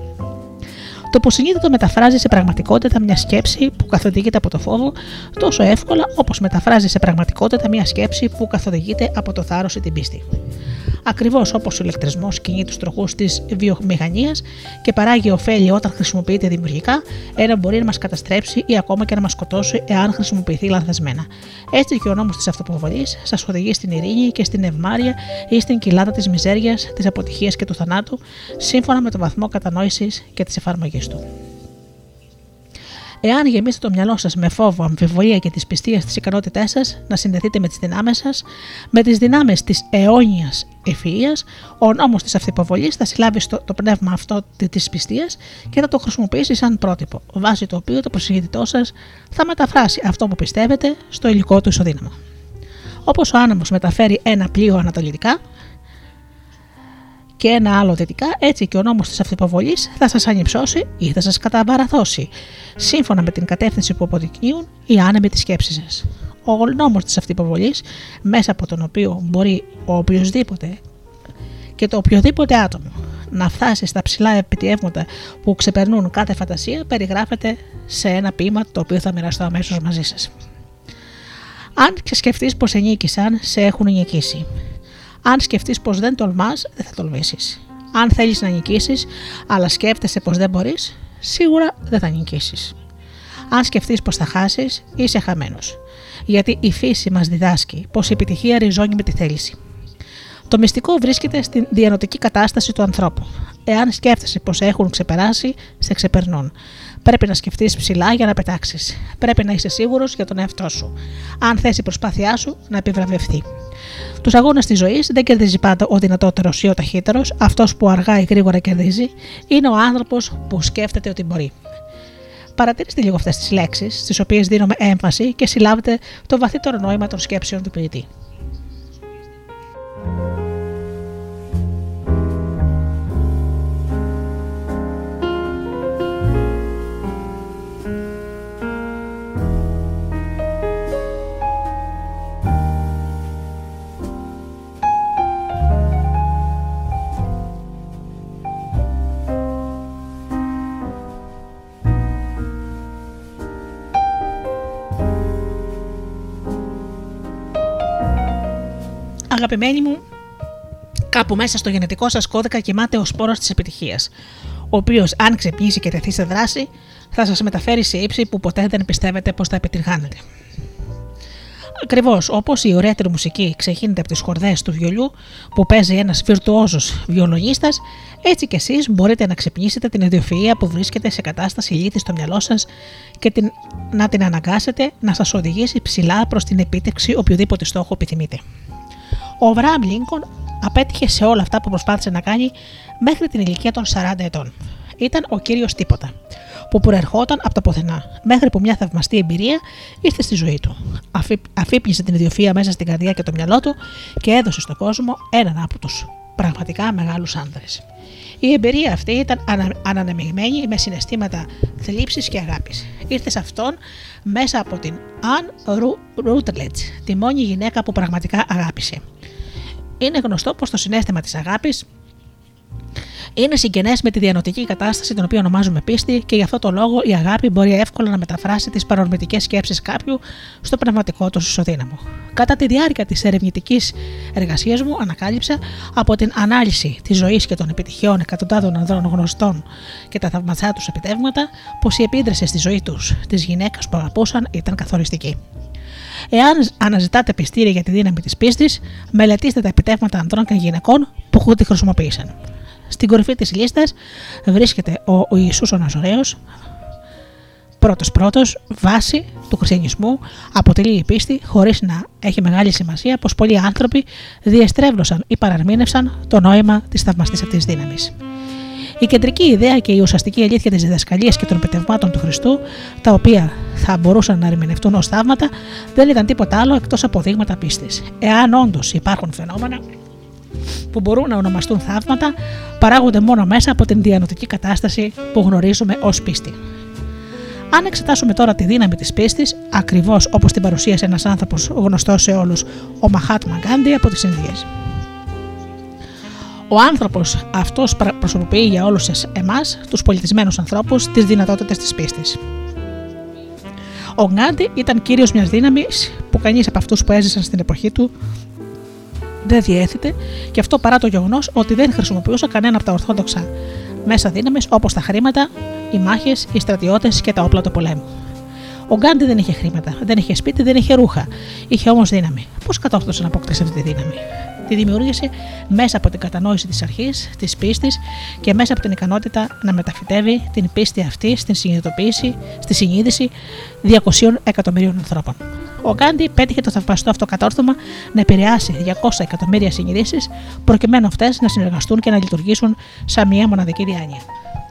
Speaker 1: Το υποσυνείδητο μεταφράζεις σε πραγματικότητα μια σκέψη που καθοδηγείται από το φόβο τόσο εύκολα όπως μεταφράζεις σε πραγματικότητα μια σκέψη που καθοδηγείται από το θάρρος ή την πίστη. Ακριβώς όπως ο ηλεκτρισμός κινεί τους τροχούς της βιομηχανίας και παράγει ωφέλη όταν χρησιμοποιείται δημιουργικά, ένα μπορεί να μας καταστρέψει ή ακόμα και να μας σκοτώσει εάν χρησιμοποιηθεί λανθασμένα. Έτσι και ο νόμος της αυτοποβολής σας οδηγεί στην ειρήνη και στην ευμάρεια ή στην κοιλάδα της μιζέριας, της αποτυχίας και του θανάτου, σύμφωνα με το βαθμό κατανόησης και της εφαρμογής του. Εάν γεμίσετε το μυαλό σας με φόβο, αμφιβολία και της πιστία στι ικανότητές σας να συνδεθείτε με τις δυνάμεις σας, με τις δυνάμεις της αιώνιας ευφυία, ο νόμος της αυτοποβολή θα συλλάβει στο, το πνεύμα αυτό τη πιστία και θα το χρησιμοποιήσει σαν πρότυπο, βάσει το οποίο το προσυνειδητό σας θα μεταφράσει αυτό που πιστεύετε στο υλικό του ισοδύναμο. Όπως ο άνεμος μεταφέρει ένα πλοίο ανατολικά, και ένα άλλο δυτικά, έτσι και ο νόμος της αυτοποβολής θα σας ανυψώσει ή θα σας καταβαραθώσει, σύμφωνα με την κατεύθυνση που αποδεικνύουν οι άνεμοι της σκέψης σας. Ο νόμος της αυτοποβολής, μέσα από τον οποίο μπορεί ο οποιοδήποτε και το οποιοδήποτε άτομο να φτάσει στα ψηλά επιτιεύματα που ξεπερνούν κάθε φαντασία, περιγράφεται σε ένα ποίημα το οποίο θα μοιραστώ αμέσως μαζί σας. Αν σκεφτείς πως ενίκησαν, σε έχουν νικήσει. Αν σκεφτείς πως δεν τολμάς, δεν θα τολμήσεις. Αν θέλεις να νικήσεις, αλλά σκέφτεσαι πως δεν μπορείς, σίγουρα δεν θα νικήσεις. Αν σκεφτείς πως θα χάσεις, είσαι χαμένος. Γιατί η φύση μας διδάσκει πως η επιτυχία ριζώνει με τη θέληση. Το μυστικό βρίσκεται στην διανοτική κατάσταση του ανθρώπου. Εάν σκέφτεσαι πως έχουν ξεπεράσει, σε ξεπερνούν. Πρέπει να σκεφτείς ψηλά για να πετάξεις. Πρέπει να είσαι σίγουρος για τον εαυτό σου. Αν θες η προσπάθειά σου να επιβραβευτεί. Τους αγώνες της ζωής δεν κερδίζει πάντα ο δυνατότερος ή ο ταχύτερος, αυτός που αργά ή γρήγορα κερδίζει, είναι ο άνθρωπος που σκέφτεται ότι μπορεί. Παρατηρήστε λίγο αυτές τις λέξεις, στις οποίες δίνουμε έμφαση και συλλάβετε το βαθύτερο νόημα των σκέψεων του ποιητή. Αγαπημένοι μου, κάπου μέσα στο γενετικό σας κώδικα κοιμάται ο σπόρος της επιτυχίας, ο οποίος, αν ξεπνήσει και τεθεί σε δράση, θα σας μεταφέρει σε ύψη που ποτέ δεν πιστεύετε πως θα επιτυγχάνετε. Ακριβώς όπως η ωραίτερη μουσική ξεχύνεται από τις χορδές του βιολιού που παίζει ένας βιρτουόζος βιολογίστας, έτσι κι εσείς μπορείτε να ξυπνήσετε την ιδιοφυα που βρίσκεται σε κατάσταση λύτη στο μυαλό σας και την, να την αναγκάσετε να σας οδηγήσει ψηλά προς την επίτευξη οποιοδήποτε στόχο επιθυμείτε. Ο Βραάμ Λίνκον απέτυχε σε όλα αυτά που προσπάθησε να κάνει μέχρι την ηλικία των 40 ετών. Ήταν ο κύριος Τίποτα, που προερχόταν από τα πουθενά, μέχρι που μια θαυμαστή εμπειρία ήρθε στη ζωή του. Αφή- Αφύπνισε την ιδιοφία μέσα στην καρδιά και το μυαλό του και έδωσε στον κόσμο έναν από τους πραγματικά μεγάλους άνδρες. Η εμπειρία αυτή ήταν ανα, ανανεμιγμένη με συναισθήματα θλίψης και αγάπης. Ήρθε σε αυτόν μέσα από την Αν Ρούτλετς, τη μόνη γυναίκα που πραγματικά αγάπησε. Είναι γνωστό πως το συνέστημα της αγάπης είναι συγγενές με τη διανοτική κατάσταση την οποία ονομάζουμε πίστη και γι' αυτό το λόγο η αγάπη μπορεί εύκολα να μεταφράσει τις παρορμητικές σκέψεις κάποιου στο πνευματικό του ισοδύναμο. Κατά τη διάρκεια της ερευνητικής εργασίας μου, ανακάλυψα από την ανάλυση της ζωής και των επιτυχιών εκατοντάδων ανδρών γνωστών και τα θαυμαστά τους επιτεύγματα, πως η επίδραση στη ζωή τους της γυναίκας που αγαπούσαν ήταν καθοριστική. Εάν αναζητάτε πιστήρια για τη δύναμη της πίστης, μελετήστε τα επιτεύγματα ανδρών και γυναικών που τη χρησιμοποίησαν. Στην κορυφή της λίστας βρίσκεται ο, ο Ιησούς ο Ναζωραίος, πρώτος πρώτος, βάση του χριστιανισμού, αποτελεί η πίστη χωρίς να έχει μεγάλη σημασία πως πολλοί άνθρωποι διεστρέβλωσαν ή παραρμήνευσαν το νόημα της θαυμαστής αυτής δύναμης. Η κεντρική ιδέα και η ουσιαστική αλήθεια της διδασκαλίας και των επιτευγμάτων του Χριστού, τα οποία θα μπορούσαν να ερμηνευτούν ως θαύματα, δεν ήταν τίποτα άλλο εκτός από δείγματα πίστης. Εάν όντως υπάρχουν φαινόμενα που μπορούν να ονομαστούν θαύματα, παράγονται μόνο μέσα από την διανοτική κατάσταση που γνωρίζουμε ως πίστη. Αν εξετάσουμε τώρα τη δύναμη της πίστης, ακριβώς όπως την παρουσίασε ένας άνθρωπος γνωστός σε όλους, ο Μαχάτμα Γκάντι από τις Ινδίες. Ο άνθρωπος αυτός προσωποποιεί για όλους εμάς, τους πολιτισμένους ανθρώπους, τις δυνατότητες της πίστης. Ο Γκάντι ήταν κύριος μιας δύναμης που κανείς από αυτούς που έζησαν στην εποχή του δεν διέθετε και αυτό παρά το γεγονός ότι δεν χρησιμοποιούσε κανένα από τα ορθόδοξα μέσα δύναμης όπως τα χρήματα, οι μάχες, οι στρατιώτες και τα όπλα του πολέμου. Ο Γκάντι δεν είχε χρήματα, δεν είχε σπίτι, δεν είχε ρούχα. Είχε όμως δύναμη. Πώς κατόρθωσε να αποκτήσει αυτή τη δύναμη; Τη δημιούργησε μέσα από την κατανόηση της αρχής, της πίστης και μέσα από την ικανότητα να μεταφυτεύει την πίστη αυτή στην συνειδητοποίηση, στη συνείδηση 200 εκατομμυρίων ανθρώπων. Ο Γκάντι πέτυχε το θαυμαστό αυτό κατόρθωμα να επηρεάσει 200 εκατομμύρια συνειδήσεις, προκειμένου αυτές να συνεργαστούν και να λειτουργήσουν σαν μια μοναδική διάνοια.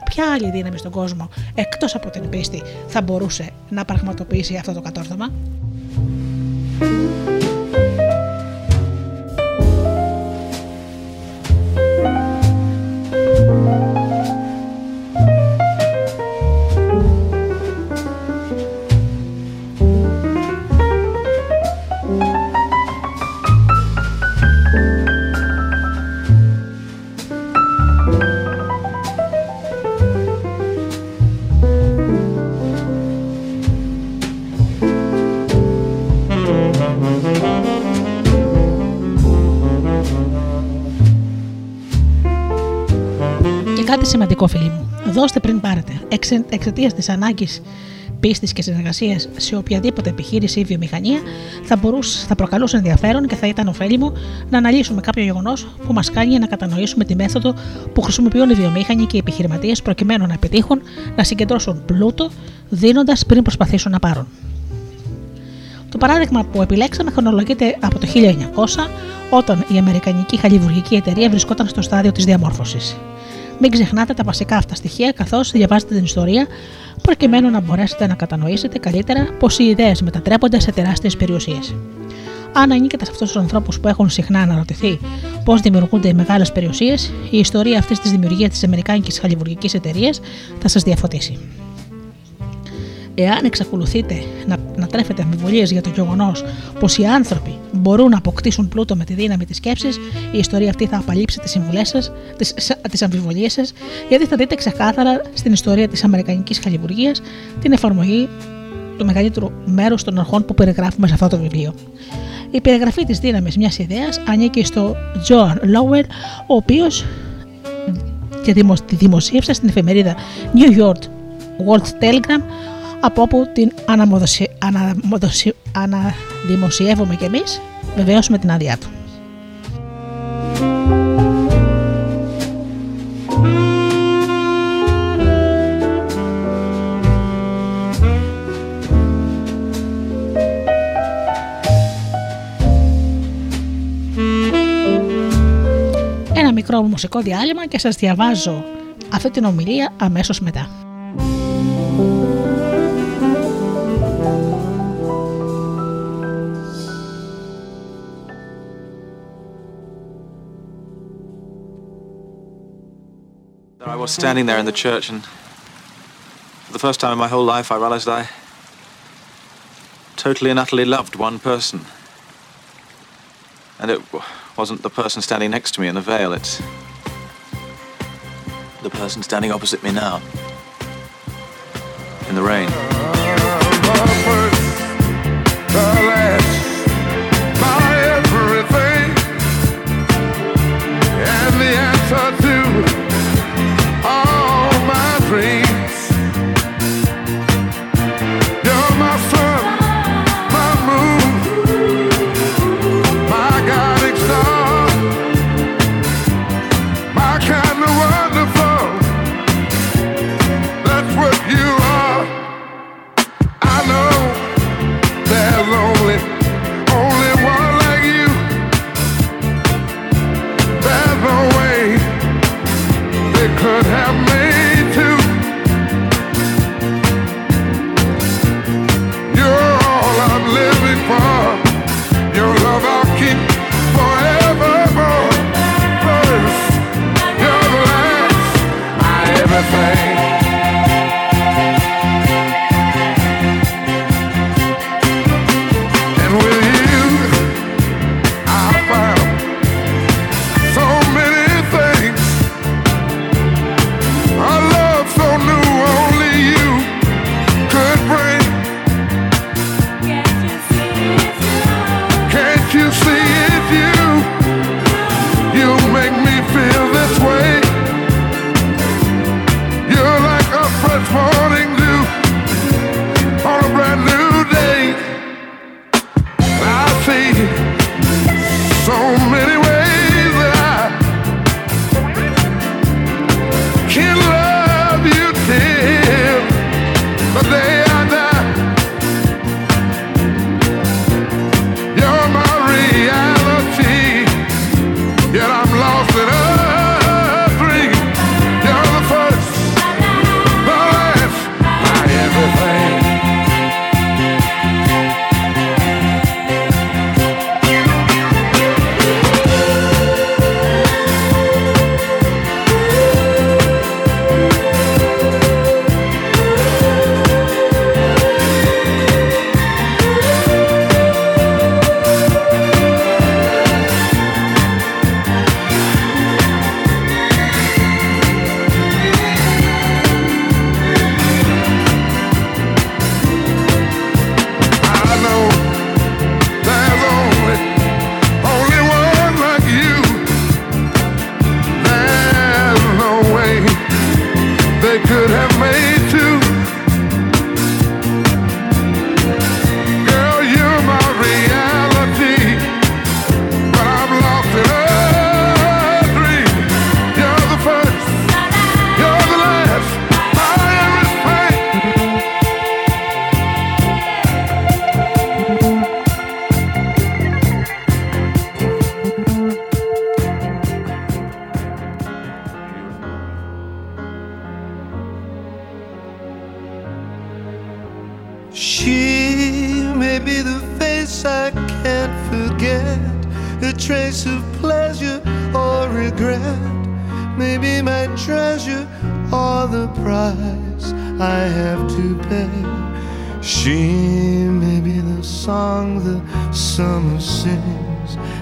Speaker 1: Ποια άλλη δύναμη στον κόσμο, εκτός από την πίστη, θα μπορούσε να πραγματοποιήσει αυτό το κατόρθωμα; Και κάτι σημαντικό, φίλοι μου. Δώστε πριν πάρετε. Εξε, Εξαιτίας της ανάγκης πίστης και συνεργασίας σε οποιαδήποτε επιχείρηση ή βιομηχανία, θα, μπορούσε, θα προκαλούσε ενδιαφέρον και θα ήταν ωφέλιμο να αναλύσουμε κάποιο γεγονός που μας κάνει να κατανοήσουμε τη μέθοδο που χρησιμοποιούν οι βιομήχανοι και οι επιχειρηματίες προκειμένου να πετύχουν να συγκεντρώσουν πλούτο, δίνοντας πριν προσπαθήσουν να πάρουν. Το παράδειγμα που επιλέξαμε χρονολογείται από το 1900, όταν η Αμερικανική χαλιβουργική εταιρεία βρισκόταν στο στάδιο της διαμόρφωσης. Μην ξεχνάτε τα βασικά αυτά στοιχεία καθώς διαβάζετε την ιστορία, προκειμένου να μπορέσετε να κατανοήσετε καλύτερα πως οι ιδέες μετατρέπονται σε τεράστιες περιουσίες. Αν ανήκετε σε αυτούς τους ανθρώπους που έχουν συχνά αναρωτηθεί πώ δημιουργούνται οι μεγάλες περιουσίες, η ιστορία αυτής της δημιουργίας της Αμερικάνικης χαλιβουργικής εταιρείας θα σας διαφωτίσει. Εάν εξακολουθείτε να, να τρέφετε αμφιβολίες για το γεγονός πως οι άνθρωποι μπορούν να αποκτήσουν πλούτο με τη δύναμη της σκέψης, η ιστορία αυτή θα απαλείψει τις συμβουλές σας, τις αμφιβολίες σας, γιατί θα δείτε ξεκάθαρα στην ιστορία της Αμερικανικής χαλιβουργίας την εφαρμογή του μεγαλύτερου μέρους των αρχών που περιγράφουμε σε αυτό το βιβλίο. Η περιγραφή της δύναμης μιας ιδέας ανήκει στο John Lowell, ο οποίος και δημο- τη δημοσίευσε στην εφημερίδα New York World Telegram από όπου την αναμοδοσι... αναμοδοσι... αναδημοσιεύουμε κι εμείς βεβαίως με την άδειά του. Ένα μικρό μουσικό διάλειμμα και σας διαβάζω αυτή την ομιλία αμέσως μετά.
Speaker 3: Was standing there in the church, and for the first time in my whole life, I realized I totally and utterly loved one person. And it wasn't the person standing next to me in the veil, it's the person standing opposite me now. In the rain.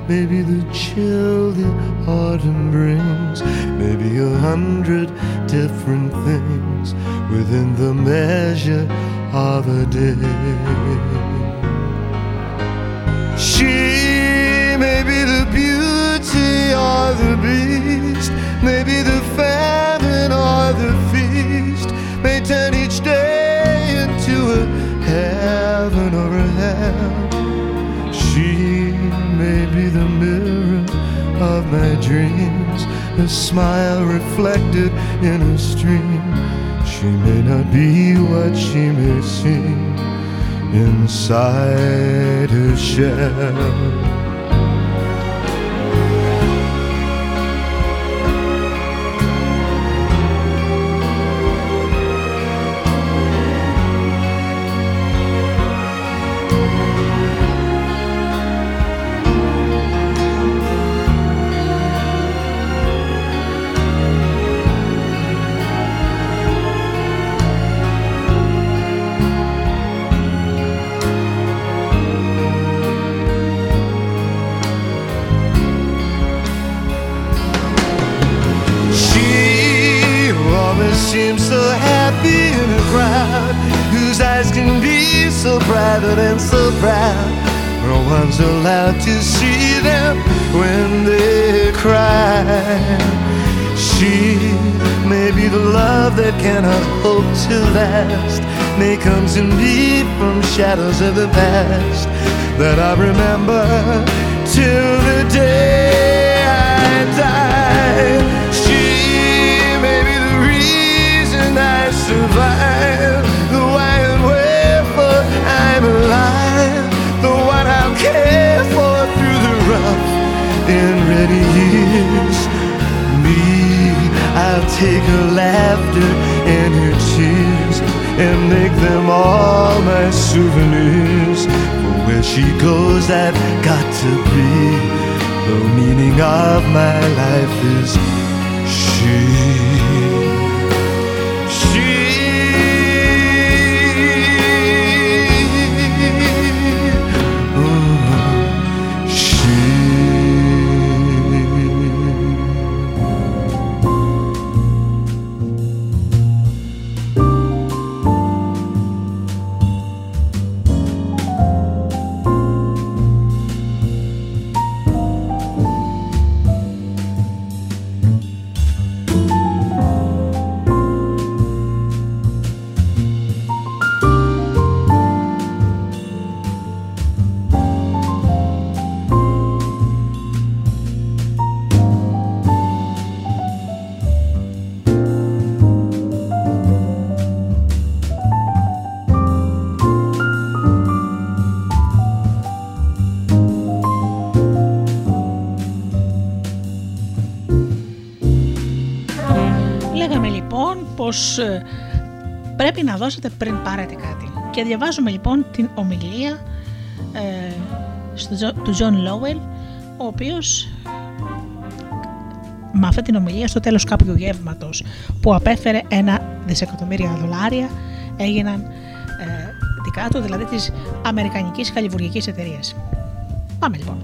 Speaker 4: Maybe the chill the autumn brings. Maybe a hundred different things within the measure of a day.
Speaker 5: She may be the beauty or the beast, maybe the famine or the feast, may turn each day into a heaven or a hell. Dreams, a smile reflected in a stream. She may not be what she may seem inside her shell. Allowed to see them when they cry. She may be the love that cannot hope to last. May comes in me from shadows of the past that I remember till the day I die. I'll take her laughter and her tears and make them all my souvenirs. For where she goes, I've got to be. The meaning of my life is she.
Speaker 1: Πρέπει να δώσετε πριν πάρετε κάτι. Και διαβάζουμε λοιπόν την ομιλία ε, στο, Τζο- του Τζον Λόουελ, ο οποίος με αυτή την ομιλία στο τέλος κάποιου γεύματος που απέφερε ένα δισεκατομμύρια δολάρια έγιναν ε, δικά του, δηλαδή της Αμερικανικής Χαλυβουργικής Εταιρείας. Πάμε λοιπόν.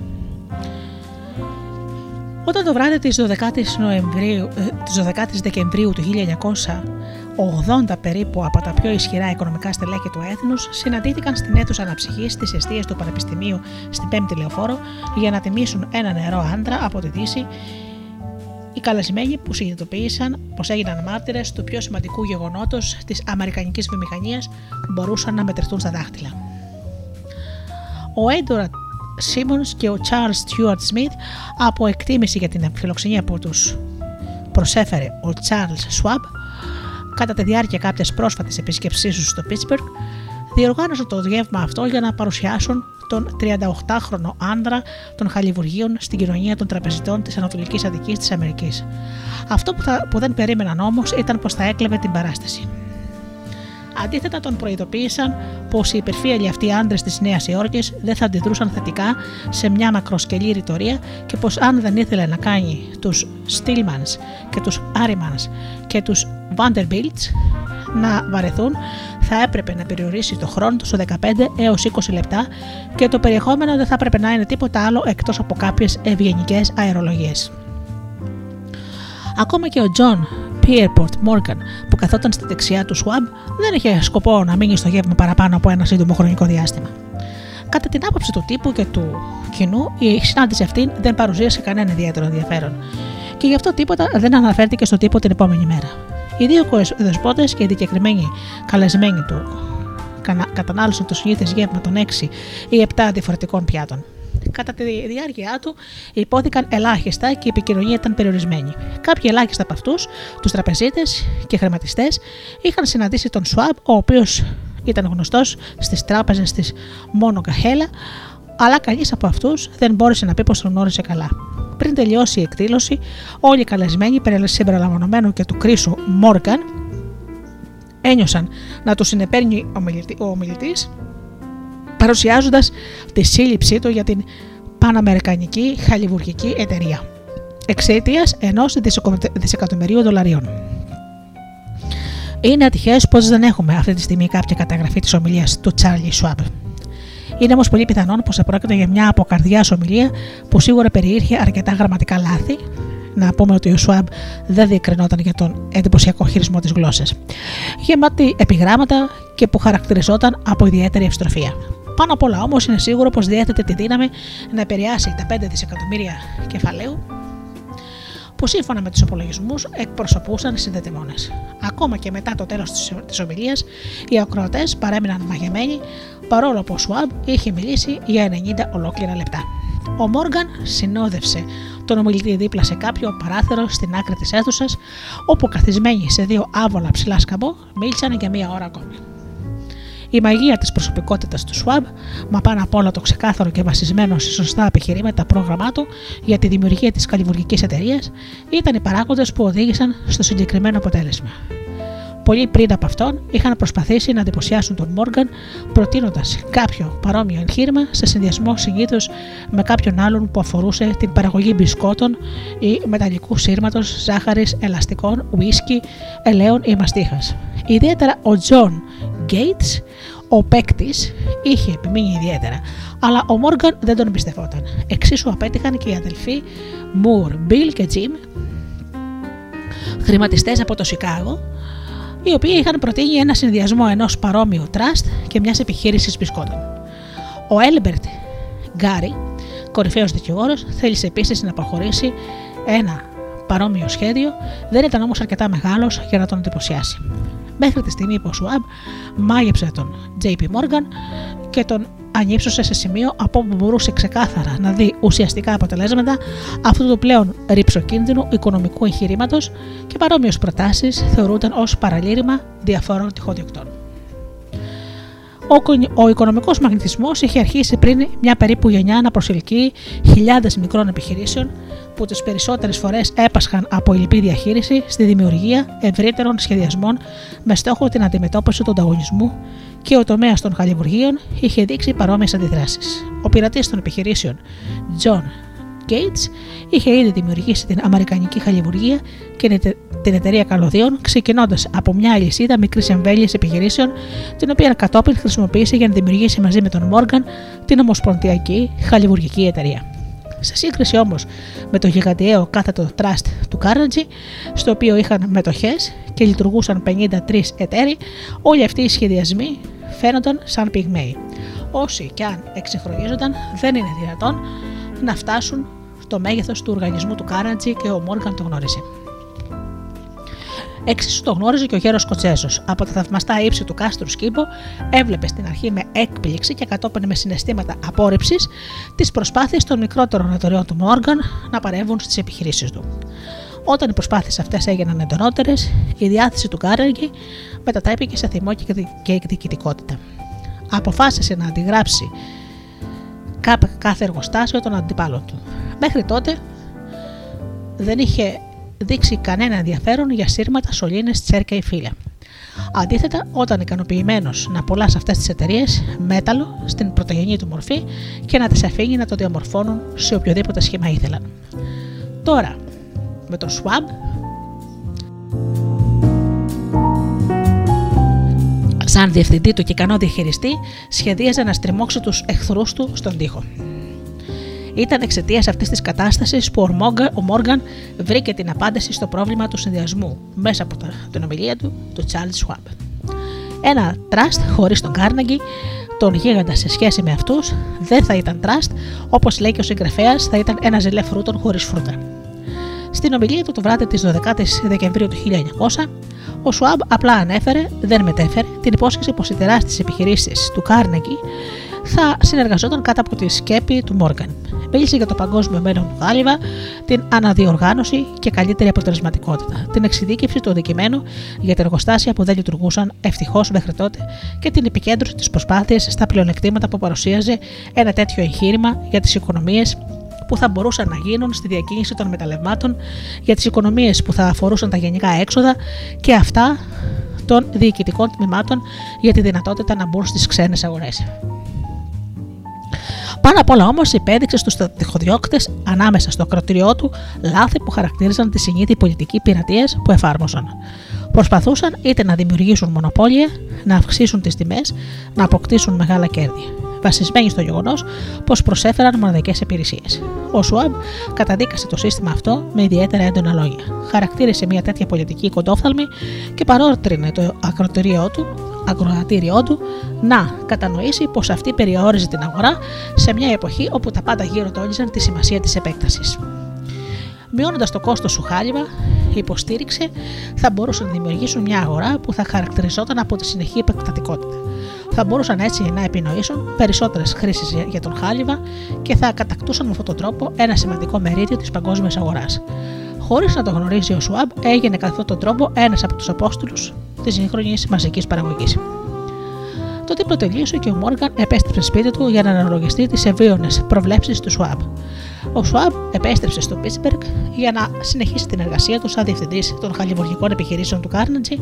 Speaker 1: Όταν το βράδυ της 12ης, Νοεμβρίου, ε, της 12ης Δεκεμβρίου του 1980 περίπου από τα πιο ισχυρά οικονομικά στελέχη του έθνους συναντήθηκαν στην αίθουσα αναψυχής της εστίας του Πανεπιστημίου στην 5η Λεωφόρο για να τιμήσουν ένα νερό άντρα από τη Δύση οι καλεσμένοι που συνειδητοποίησαν πως έγιναν μάρτυρες του πιο σημαντικού γεγονότος της Αμερικανικής βιομηχανίας μπορούσαν να μετρηθούν στα δάχτυλα. Ο Έντορα Σίμονς και ο Charles Stuart Smith από εκτίμηση για την φιλοξενία που τους προσέφερε ο Charles Schwab κατά τη διάρκεια κάποιας πρόσφατης επίσκεψής τους στο Pittsburgh διοργάνωσαν το γεύμα αυτό για να παρουσιάσουν τον 38χρονο άνδρα των χαλιβουργίων στην κοινωνία των τραπεζιτών της Ανατολικής Αττικής της Αμερικής. Αυτό που, θα, που δεν περίμεναν όμως ήταν πως θα έκλεβε την παράσταση. Αντίθετα, τον προειδοποίησαν πως οι υπερφύαλοι αυτοί άντρες της Νέας Υόρκης δεν θα αντιδρούσαν θετικά σε μια μακροσκελή ρητορία και πως αν δεν ήθελε να κάνει τους Stillmans και τους Άριμανς και τους Vanderbilts να βαρεθούν, θα έπρεπε να περιορίσει το χρόνο του στο 15 έως 20 λεπτά και το περιεχόμενο δεν θα έπρεπε να είναι τίποτα άλλο εκτός από κάποιες ευγενικές αερολογίες. Ακόμα και ο Τζον Pierpont Morgan που καθόταν στη δεξιά του Schwab δεν είχε σκοπό να μείνει στο γεύμα παραπάνω από ένα σύντομο χρονικό διάστημα. Κατά την άποψη του τύπου και του κοινού, η συνάντηση αυτή δεν παρουσίασε κανένα ιδιαίτερο ενδιαφέρον και γι' αυτό τίποτα δεν αναφέρθηκε στον τύπο την επόμενη μέρα. Οι δύο δεσπότε και οι δικαιωμένοι καλεσμένοι του κατανάλωσαν το συνήθις γεύμα των 6 ή 7 διαφορετικών πιάτων. Κατά τη διάρκεια του υπόθηκαν ελάχιστα και η επικοινωνία ήταν περιορισμένη. Κάποιοι ελάχιστα από αυτούς, τους τραπεζίτες και χρηματιστές, είχαν συναντήσει τον Σουάμπ, ο οποίος ήταν γνωστός στις τράπεζες της μόνο Καχέλα, αλλά κανείς από αυτούς δεν μπόρεσε να πει πως τον γνώρισε καλά. Πριν τελειώσει η εκδήλωση, όλοι οι καλεσμένοι, συμπεριλαμβανομένου και του Κρίσου Μόργαν, ένιωσαν να τους συνεπέρνει ο ομιλητής, παρουσιάζοντας τη σύλληψή του για την Παναμερικανική Χαλιβουργική Εταιρεία εξαιτίας ενός δισεκατομμυρίου δολαρίων. Είναι ατυχές πως δεν έχουμε αυτή τη στιγμή κάποια καταγραφή της ομιλίας του Τσάρλι Σουάμπ. Είναι όμως πολύ πιθανόν πως πρόκειται για μια αποκαρδιάς ομιλία που σίγουρα περιείρχε αρκετά γραμματικά λάθη. Να πούμε ότι ο Σουάμπ δεν διεκρινόταν για τον εντυπωσιακό χειρισμό της γλώσσας. Γεμάτη επιγράμματα και που χαρακτηριζόταν από ιδιαίτερη ευστροφία. Πάνω απ' όλα όμως είναι σίγουρο πως διέθετε τη δύναμη να επηρεάσει τα 5 δισεκατομμύρια κεφαλαίου που σύμφωνα με τους υπολογισμού εκπροσωπούσαν συνδετημόνες. Ακόμα και μετά το τέλος της ομιλίας, οι ακροατές παρέμειναν μαγεμένοι παρόλο που ο Σουάμπ είχε μιλήσει για 90 ολόκληρα λεπτά. Ο Μόργαν συνόδευσε τον ομιλητή δίπλα σε κάποιο παράθυρο στην άκρη της αίθουσας, όπου καθισμένοι σε δύο άβολα ψηλά σκαμπό μίλησαν για μία ώρα ακόμη. Η μαγεία της προσωπικότητας του Σουάμπ, μα πάνω απ' όλα το ξεκάθαρο και βασισμένο σε σωστά επιχειρήματα πρόγραμμά του για τη δημιουργία της καλλιβουργικής εταιρείας, ήταν οι παράγοντες που οδήγησαν στο συγκεκριμένο αποτέλεσμα. Πολλοί πριν από αυτόν είχαν προσπαθήσει να εντυπωσιάσουν τον Μόργαν προτείνοντας κάποιο παρόμοιο εγχείρημα σε συνδυασμό συνήθως με κάποιον άλλον που αφορούσε την παραγωγή μπισκότων ή μεταλλικού σύρματος, ζάχαρης, ελαστικών, ουίσκι, ελαίων ή μαστίχας. Ιδιαίτερα ο Τζον Gates, ο παίκτης, είχε επιμείνει ιδιαίτερα, αλλά ο Μόργαν δεν τον εμπιστευόταν. Εξίσου απέτυχαν και οι αδελφοί Μουρ, Μπιλ και Τζιμ, χρηματιστές από το Σικάγο, οι οποίοι είχαν προτείνει ένα συνδυασμό ενός παρόμοιου τραστ και μιας επιχείρησης μπισκότων. Ο Έλμπερτ Γκάρι, κορυφαίος δικηγόρος, θέλησε επίσης να προχωρήσει ένα παρόμοιο σχέδιο, δεν ήταν όμως αρκετά μεγάλος για να τον εντυπωσιάσει. Μέχρι τη στιγμή που ο Σουάμπ μάγεψε τον JP Morgan και τον ανύψωσε σε σημείο από όπου μπορούσε ξεκάθαρα να δει ουσιαστικά αποτελέσματα αυτού του πλέον ρηψοκίνδυνου οικονομικού εγχειρήματος και παρόμοιες προτάσεις θεωρούνταν ως παραλήρημα διαφόρων τυχοδιοκτών. Ο, ο οικονομικός μαγνητισμός είχε αρχίσει πριν μια περίπου γενιά να προσελκύει χιλιάδες μικρών επιχειρήσεων που τις περισσότερες φορές έπασχαν από ηλιπή διαχείριση στη δημιουργία ευρύτερων σχεδιασμών με στόχο την αντιμετώπιση του ανταγωνισμού και ο τομέας των χαλιβουργίων είχε δείξει παρόμοιες αντιδράσεις. Ο πειρατής των επιχειρήσεων John Gates είχε ήδη δημιουργήσει την Αμερικανική Χαλιβουργία και την εταιρεία καλωδίων, ξεκινώντας από μια αλυσίδα μικρής εμβέλειας επιχειρήσεων, την οποία κατόπιν χρησιμοποίησε για να δημιουργήσει μαζί με τον Μόργαν την Ομοσπονδιακή Χαλιβουργική Εταιρεία. Σε σύγκριση όμως με το γιγαντιαίο κάθετο τραστ του Carnegie, στο οποίο είχαν μετοχές και λειτουργούσαν 53 εταίροι, όλοι αυτοί οι σχεδιασμοί φαίνονταν σαν πυγμαίοι. Όσοι κι αν εξυγχρονίζονταν, δεν είναι δυνατόν να φτάσουν στο μέγεθος του οργανισμού του Carnegie και ο Μόργαν το γνώριζε. Έξισου το γνώριζε και ο γέρο Σκοτσέζο. Από τα θαυμαστά ύψη του κάστρου Σκύμπο, έβλεπε στην αρχή με έκπληξη και κατόπιν με συναισθήματα απόρριψης τις προσπάθειες των μικρότερων εταιρεών του Μόργαν να παρεύουν στις επιχειρήσεις του. Όταν οι προσπάθειες αυτές έγιναν εντονότερες, η διάθεση του Κάρνεγκη μετατράπηκε σε θυμό και εκδικητικότητα. Αποφάσισε να αντιγράψει κάθε εργοστάσιο των αντιπάλων του. Μέχρι τότε δεν είχε δείξει κανένα ενδιαφέρον για σύρματα, σωλήνες, τσέρκα ή φύλλα. Αντίθετα, όταν ικανοποιημένος να πολλά σε αυτές τις εταιρείες μέταλλο στην πρωτογενή του μορφή και να τις αφήνει να το διαμορφώνουν σε οποιοδήποτε σχήμα ήθελαν. Τώρα, με το Schwab, σαν διευθυντή του και ικανό διαχειριστή, σχεδίαζε να στριμώξει τους εχθρούς του στον τοίχο. Ήταν εξαιτίας αυτής της κατάστασης που ο Μόργαν βρήκε την απάντηση στο πρόβλημα του συνδυασμού μέσα από την ομιλία του, του Charles Schwab. Ένα τραστ χωρίς τον Κάρναγκη, τον γίγαντα σε σχέση με αυτούς, δεν θα ήταν τραστ, όπως λέει και ο συγγραφέας, θα ήταν ένας ζελέ φρούτων χωρίς φρούτα. Στην ομιλία του το βράδυ της 12η Δεκεμβρίου του 1900, ο Σουάμπ απλά ανέφερε, δεν μετέφερε, την υπόσχεση πως οι τεράστιες επιχειρήσεις του Κάρνεγκη θα συνεργαζόταν κάτω από τη σκέπη του Μόργαν. Μίλησε για το παγκόσμιο μέλλον του Γάλιβα, την αναδιοργάνωση και καλύτερη αποτελεσματικότητα, την εξειδίκευση του αντικειμένου για τα εργοστάσια που δεν λειτουργούσαν ευτυχώς μέχρι τότε και την επικέντρωση της προσπάθειας στα πλεονεκτήματα που παρουσίαζε ένα τέτοιο εγχείρημα για τις οικονομίες που θα μπορούσαν να γίνουν στη διακίνηση των μεταλλευμάτων, για τις οικονομίες που θα αφορούσαν τα γενικά έξοδα και αυτά των διοικητικών τμήματων για τη δυνατότητα να μπουν στις ξένες αγορές. Πάνω απ' όλα όμως υπέδειξε στους τυχοδιώκτε ανάμεσα στο ακροτήριό του λάθη που χαρακτήριζαν τη συνήθη πολιτική πειρατείας που εφάρμοσαν. Προσπαθούσαν είτε να δημιουργήσουν μονοπόλια, να αυξήσουν τις τιμές, να αποκτήσουν μεγάλα κέρδη. Βασισμένοι στο γεγονός πως προσέφεραν μοναδικές υπηρεσίες. Ο Σουάμπ καταδίκασε το σύστημα αυτό με ιδιαίτερα έντονα λόγια. Χαρακτήρισε μια τέτοια πολιτική κοντόφθαλμη και παρότρινε το ακροτήριό του ακροατήριό του να κατανοήσει πως αυτή περιόριζε την αγορά σε μια εποχή όπου τα πάντα γύρω τόνιζαν τη σημασία της επέκτασης. Μειώνοντας το κόστος του χάλιβα, υποστήριξε θα μπορούσαν να δημιουργήσουν μια αγορά που θα χαρακτηριζόταν από τη συνεχή επεκτατικότητα. Θα μπορούσαν έτσι να επινοήσουν περισσότερες χρήσεις για τον χάλιβα και θα κατακτούσαν με αυτόν τον τρόπο ένα σημαντικό μερίδιο της παγκόσμιας αγοράς. Χωρίς να το γνωρίζει ο Σουάμπ, έγινε κατά αυτόν τον τρόπο ένας από τους Απόστολους της σύγχρονης μαζικής παραγωγής. Το τύπο τελείωσε και ο Μόργαν επέστρεψε σπίτι του για να αναλογιστεί τις ευίωνε προβλέψεις του Σουάμπ. Ο Σουάμπ επέστρεψε στο Πίτσμπεργκ για να συνεχίσει την εργασία του σαν διευθυντής των χαλιβουργικών επιχειρήσεων του Κάρνετζι,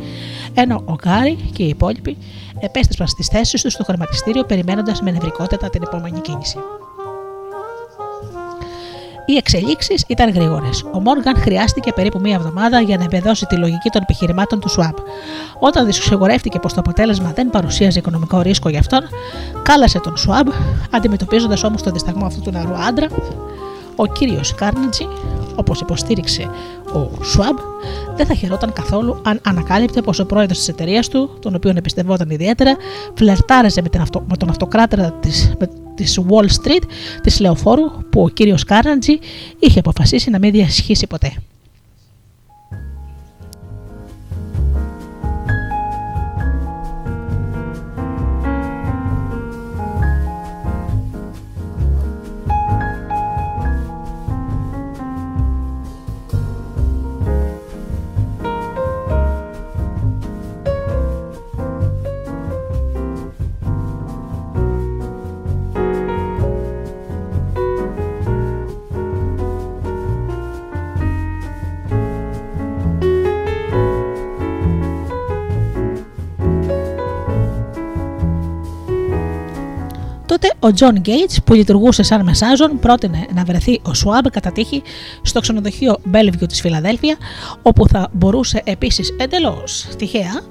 Speaker 1: ενώ ο Γκάρι και οι υπόλοιποι επέστρεψαν στις θέσεις του στο χρηματιστήριο περιμένοντας με νευρικότητα την επόμενη κίνηση. Οι εξελίξεις ήταν γρήγορες. Ο Μόργαν χρειάστηκε περίπου μία εβδομάδα για να εμπεδώσει τη λογική των επιχειρημάτων του Σουάμπ. Όταν δυσχεγορεύτηκε πως το αποτέλεσμα δεν παρουσίαζε οικονομικό ρίσκο για αυτόν, κάλασε τον Σουάμπ, αντιμετωπίζοντας όμως τον δισταγμό αυτού του νεαρού άντρα. Ο κύριος Κάρνετζι, όπως υποστήριξε ο Σουάμπ, δεν θα χαιρόταν καθόλου αν ανακάλυπτε πως ο πρόεδρος της εταιρείας του, τον οποίο εμπιστευόταν ιδιαίτερα, φλερτάρεζε με, την αυτο, με τον αυτοκράτορα της, με, της Wall Street, της Λεωφόρου, που ο κύριος Κάρνατζι είχε αποφασίσει να μην διασχίσει ποτέ. Τότε ο Τζον Γκέιτς, που λειτουργούσε σαν μεσάζον, πρότεινε να βρεθεί ο Σουάμπ κατά τύχη στο ξενοδοχείο Bellevue της Φιλαδέλφια, όπου θα μπορούσε επίσης εντελώς τυχαία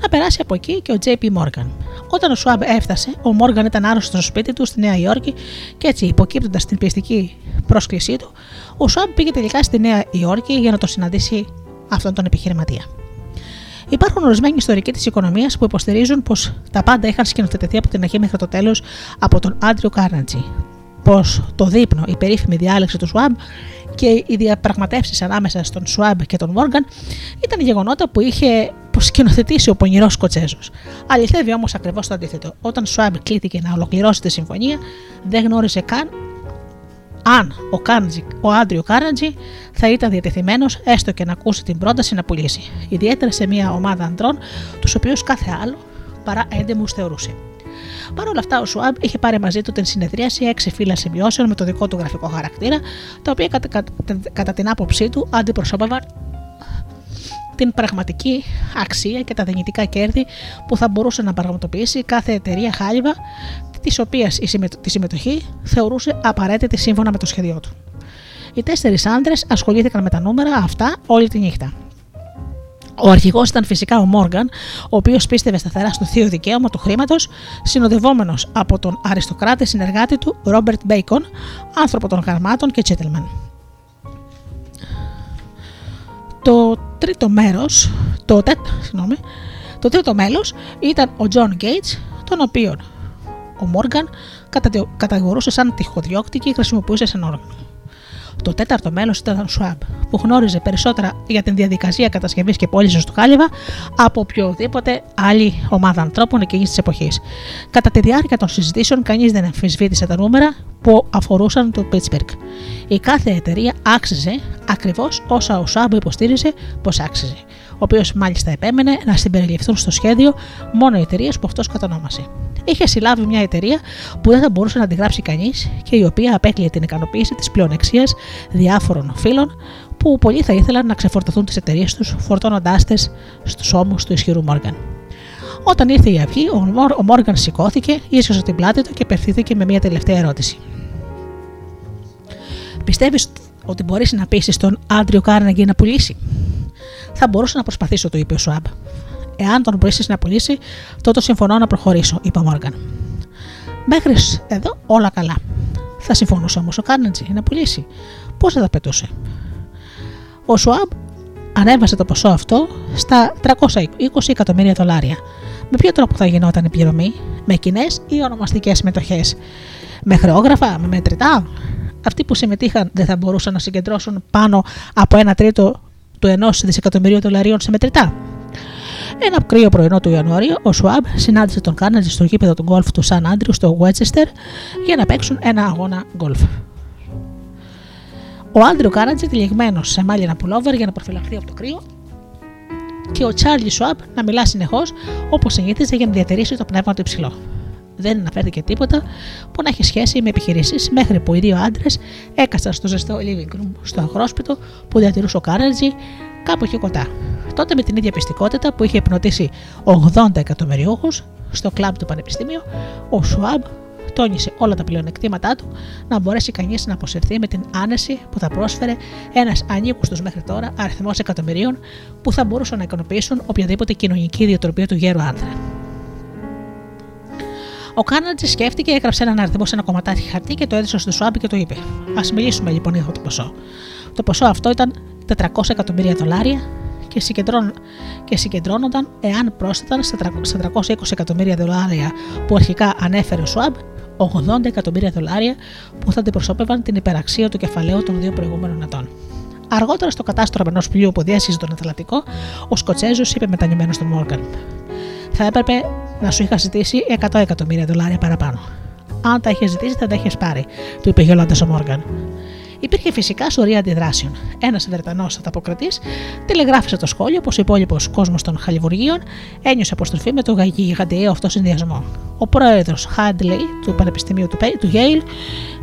Speaker 1: να περάσει από εκεί και ο JP Morgan. Όταν ο Σουάμπ έφτασε, ο Μόργαν ήταν άρρωστος στο σπίτι του στη Νέα Υόρκη και έτσι, υποκύπτοντας την πιεστική πρόσκλησή του, ο Σουάμπ πήγε τελικά στη Νέα Υόρκη για να το συναντήσει αυτόν τον επιχειρηματία. Υπάρχουν ορισμένοι ιστορικοί της οικονομίας που υποστηρίζουν πως τα πάντα είχαν σκηνοθετηθεί από την αρχή μέχρι το τέλος από τον Άντριο Κάρνατζι. Πως το δείπνο, η περίφημη διάλεξη του Σουάμπ και οι διαπραγματεύσεις ανάμεσα στον Σουάμπ και τον Μόργαν ήταν γεγονότα που είχε σκηνοθετήσει ο πονηρός Σκοτσέζος. Αληθεύει όμως ακριβώς το αντίθετο. Όταν Σουάμπ κλήθηκε να ολοκληρώσει τη συμφωνία, δεν γνώρισε καν αν ο, Κάρνατζι, ο Άντριο Κάρνατζι θα ήταν διατεθειμένος έστω και να ακούσει την πρόταση να πουλήσει, ιδιαίτερα σε μια ομάδα αντρών, τους οποίους κάθε άλλο παρά έντεμους θεωρούσε. Παρ' όλα αυτά, ο Σουάμπ είχε πάρει μαζί του την συνεδρίαση έξι φύλλα σημειώσεων με το δικό του γραφικό χαρακτήρα, τα οποία κατά, κατά, κατά την άποψή του αντιπροσώπευαν την πραγματική αξία και τα δυνητικά κέρδη που θα μπορούσε να πραγματοποιήσει κάθε εταιρεία χάλιβα, της οποίας τη συμμετοχή θεωρούσε απαραίτητη σύμφωνα με το σχέδιό του. Οι τέσσερις άντρες ασχολήθηκαν με τα νούμερα αυτά όλη τη νύχτα. Ο αρχηγός ήταν φυσικά ο Μόργαν, ο οποίος πίστευε σταθερά στο θείο δικαίωμα του χρήματος, συνοδευόμενος από τον αριστοκράτη συνεργάτη του Ρόμπερτ Μπέικον, άνθρωπο των γραμμάτων και τζέντλεμαν. Το τρίτο μέρος, το, τέ, συγγνώμη, το τρίτο μέλος ήταν ο Τζον Γκέιτς, τον οποίον ο Μόργαν κατηγορούσε σαν τυχοδιώκτη και χρησιμοποιούσε σαν όργανο. Το τέταρτο μέλος ήταν ο Σουάμπ, που που γνώριζε περισσότερα για την διαδικασία κατασκευής και πώλησης του χάλιβα από οποιοδήποτε άλλη ομάδα ανθρώπων εκείνης της εποχής. Κατά τη διάρκεια των συζητήσεων, κανείς δεν αμφισβήτησε τα νούμερα που αφορούσαν το Pittsburgh. Η κάθε εταιρεία άξιζε ακριβώς όσα ο Σάμπ υποστήριζε πως άξιζε, ο οποίος μάλιστα επέμενε να συμπεριληφθούν στο σχέδιο μόνο οι εταιρείες που αυτός κατονόμασε. Είχε συλλάβει μια εταιρεία που δεν θα μπορούσε να αντιγράψει κανείς και η οποία απέκλειε την ικανοποίηση της πλεονεξίας διάφορων φίλων που πολλοί θα ήθελαν να ξεφορτωθούν τις εταιρείες τους, φορτώνοντάς τε στους ώμους του ισχυρού Μόργαν. Όταν ήρθε η αυγή, ο Μόρ- ο Μόργαν σηκώθηκε, ίσως την πλάτη του και απευθύνθηκε με μια τελευταία ερώτηση. Πιστεύεις ότι μπορείς να πείσει τον Άντριο Κάρνεγκι να πουλήσει; Θα μπορούσα να προσπαθήσω, του είπε ο Σουάμπ. Εάν τον πείσει να πουλήσει, τότε συμφωνώ να προχωρήσω, είπε ο Μόργαν. Μέχρι εδώ όλα καλά. Θα συμφωνούσε όμως ο Κάρνετζι να πουλήσει. Πώς θα τα πετούσε; Ο Σουάμπ ανέβασε το ποσό αυτό στα 320 εκατομμύρια δολάρια. Με ποιο τρόπο θα γινόταν η πληρωμή, με κοινές ή ονομαστικές μετοχές, με χρεόγραφα, με μετρητά; Αυτοί που συμμετείχαν δεν θα μπορούσαν να συγκεντρώσουν πάνω από ένα τρίτο του ενός δισεκατομμυρίου δολαρίων σε μετρητά. Ένα κρύο πρωινό του Ιανουαρίου, ο Σουάμπ συνάντησε τον Κάρνετζι στο γήπεδο του γκολφ του Σαν Άντριου στο Βέτσεστερ για να παίξουν ένα αγώνα γκολφ. Ο Άντριο Κάρνετζι τυλιγμένος σε μάλινα πουλόβερ για να προφυλαχθεί από το κρύο και ο Τσάρλι Σουάμπ να μιλά συνεχώς όπως συνήθιζε για να διατηρήσει το πνεύμα του υψηλό. Δεν αναφέρθηκε τίποτα που να έχει σχέση με επιχειρήσεις μέχρι που οι δύο άντρες έκασαν στο ζεστό living room στο αγρόσπιτο που διατηρούσε ο Κάρνετζι κάπου εκεί κοντά. Τότε με την ίδια πιστικότητα που είχε υπνοτήσει 80 εκατομμυριούχους στο κλαμπ του Πανεπιστημίου, ο Σουάμπ τόνισε όλα τα πλεονεκτήματά του να μπορέσει κανείς να αποσυρθεί με την άνεση που θα πρόσφερε ένας ανήκουστος μέχρι τώρα αριθμός εκατομμυρίων που θα μπορούσαν να ικανοποιήσουν οποιαδήποτε κοινωνική διατροπή του γέρου άνθρα. Ο Κάνατζης σκέφτηκε, έγραψε έναν αριθμό σε ένα κομματάκι χαρτί και το έδωσε στο Σουάμπ και το είπε: Α μιλήσουμε λοιπόν για αυτό το ποσό. Το ποσό αυτό ήταν 400 εκατομμύρια δολάρια και, συγκεντρών, και συγκεντρώνονταν εάν πρόσθεταν στα 300 στα 320 εκατομμύρια δολάρια που αρχικά ανέφερε ο Σουάμπ 80 εκατομμύρια δολάρια που θα αντιπροσώπευαν την υπεραξία του κεφαλαίου των δύο προηγούμενων ετών. Αργότερα στο κατάστρωμα ενός πλοίου που διέσχιζε τον Ατλαντικό, ο Σκοτσέζος είπε μετανιωμένος στον Μόργαν: Θα έπρεπε να σου είχα ζητήσει 100 εκατομμύρια δολάρια παραπάνω. Αν τα είχες ζητήσει, θα τα είχες πάρει, του είπε γελώντας ο Μόργαν. Υπήρχε φυσικά σωρία αντιδράσεων. Ένας Βρετανός ανταποκριτή τηλεγράφησε το σχόλιο πως ο υπόλοιπος κόσμος των χαλιβουργίων ένιωσε αποστροφή με τον γιγαντιαίο αυτό συνδυασμό. Ο πρόεδρος Χάντλεϊ του Πανεπιστημίου του, Πέ- του Yale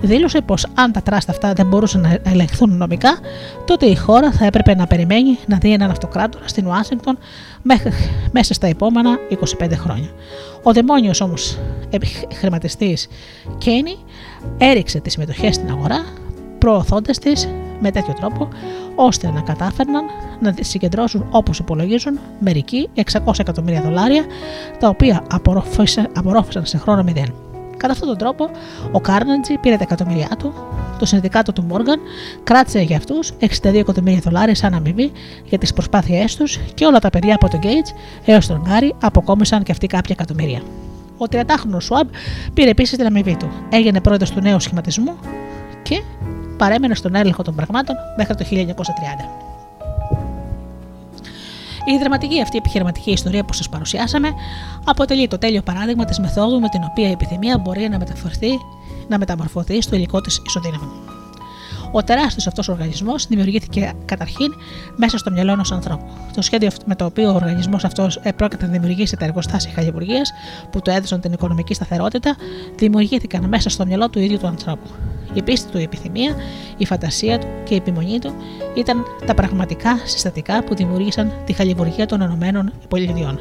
Speaker 1: δήλωσε πως αν τα τράστα αυτά δεν μπορούσαν να ελεγχθούν νομικά, τότε η χώρα θα έπρεπε να περιμένει να δει έναν αυτοκράτορα στην Ουάσιγκτον μέχρι- μέσα στα επόμενα 25 χρόνια. Ο δαιμόνιος όμως χρηματιστής Κένι έριξε τις μετοχές στην αγορά προωθώντας τις με τέτοιο τρόπο ώστε να κατάφερναν να τις συγκεντρώσουν όπως υπολογίζουν μερικοί 600 εκατομμύρια δολάρια τα οποία απορρόφησαν, απορρόφησαν σε χρόνο μηδέν. Κατά αυτόν τον τρόπο, ο Κάρνετζι πήρε τα εκατομμύρια του, το συνδικάτο του Μόργαν κράτησε για αυτούς 62 εκατομμύρια δολάρια σαν αμοιβή για τις προσπάθειές τους και όλα τα παιδιά από τον Γκέιτ έως τον Γκάρι αποκόμισαν και αυτοί κάποια εκατομμύρια. Ο 30χρονο Σουάμπ πήρε επίσης την αμοιβή του, έγινε πρόεδρος του νέου σχηματισμού και παρέμενε στον έλεγχο των πραγμάτων μέχρι το 1930. Η δραματική αυτή επιχειρηματική ιστορία που σας παρουσιάσαμε αποτελεί το τέλειο παράδειγμα της μεθόδου με την οποία η επιθυμία μπορεί να μεταφορθεί, να μεταμορφωθεί στο υλικό της ισοδύναμο. Ο τεράστιος αυτός οργανισμός δημιουργήθηκε καταρχήν μέσα στο μυαλό ενός ανθρώπου. Το σχέδιο με το οποίο ο οργανισμός αυτός πρόκειται να δημιουργήσει τα εργοστάσια χαλιβουργία που του έδωσαν την οικονομική σταθερότητα, δημιουργήθηκαν μέσα στο μυαλό του ίδιου του ανθρώπου. Η πίστη του, η επιθυμία, η φαντασία του και η επιμονή του ήταν τα πραγματικά συστατικά που δημιούργησαν τη χαλιβουργία των ΗΠΑ.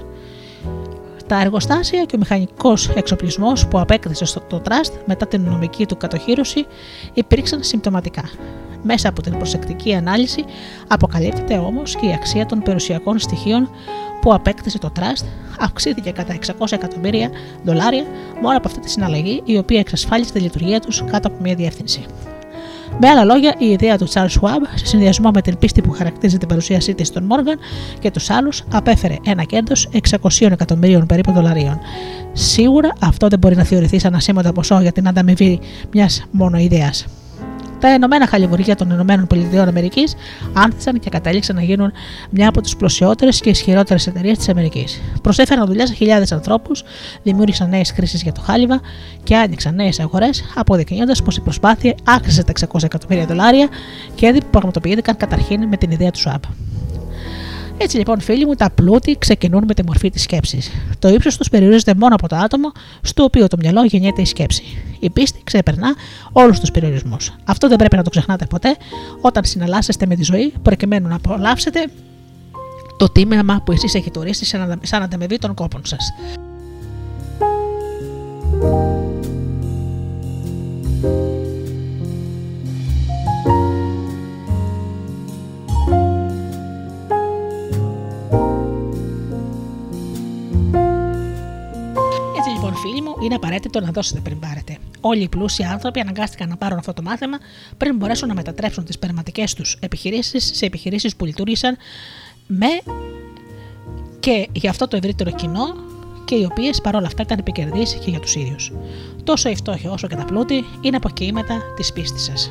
Speaker 1: Τα εργοστάσια και ο μηχανικός εξοπλισμός που απέκτησε στο το Trust μετά την νομική του κατοχήρωση υπήρξαν συμπτωματικά. Μέσα από την προσεκτική ανάλυση αποκαλύπτεται όμως και η αξία των περιουσιακών στοιχείων που απέκτησε το Trust αυξήθηκε κατά 600 εκατομμύρια δολάρια μόνο από αυτή τη συναλλαγή, η οποία εξασφάλισε τη λειτουργία τους κάτω από μια διεύθυνση. Με άλλα λόγια, η ιδέα του Charles Schwab, σε συνδυασμό με την πίστη που χαρακτηρίζει την παρουσίασή της στον Μόργαν και τους άλλους, απέφερε ένα κέρδο 600 εκατομμυρίων περίπου δολαρίων. Σίγουρα αυτό δεν μπορεί να θεωρηθεί σαν ασήμαντο ποσό για την ανταμοιβή μιας μόνο ιδέας. Τα Ενωμένα Χαλιβουργία των Ηνωμένων Πολιτειών Αμερικής άνθησαν και κατέληξαν να γίνουν μια από τις πλουσιότερες και ισχυρότερες εταιρείες της Αμερικής. Προσέφεραν δουλειά σε χιλιάδες ανθρώπους, δημιούργησαν νέες χρήσει για το χάλιβα και άνοιξαν νέες αγορές, αποδεικνύοντας πως η προσπάθεια άξιζε τα 600 εκατομμύρια δολάρια και έδειπε που πραγματοποιήθηκαν καταρχήν με την ιδέα του ΣΟΑΠ. Έτσι λοιπόν, φίλοι μου, τα πλούτη ξεκινούν με τη μορφή της σκέψης. Το ύψος τους περιορίζεται μόνο από το άτομο στο οποίο το μυαλό γεννιέται η σκέψη. Η πίστη ξεπερνά όλους τους περιορισμούς. Αυτό δεν πρέπει να το ξεχνάτε ποτέ όταν συναλλάσσεστε με τη ζωή, προκειμένου να απολαύσετε το τίμημα που εσείς έχετε ορίσει σαν αντα- σαν ανταμεβή των κόπων σας. Έτσι λοιπόν, φίλοι μου, είναι απαραίτητο να δώσετε πριν πάρετε. Όλοι οι πλούσιοι άνθρωποι αναγκάστηκαν να πάρουν αυτό το μάθημα πριν μπορέσουν να μετατρέψουν τις περματικέ τους επιχειρήσεις σε επιχειρήσεις που λειτουργήσαν με και για αυτό το ευρύτερο κοινό και οι οποίες παρόλα αυτά ήταν επικερδείς και για τους ίδιους. Τόσο η φτώχεια όσο και τα πλούτη είναι αποκοίηματα
Speaker 5: της πίστης σας.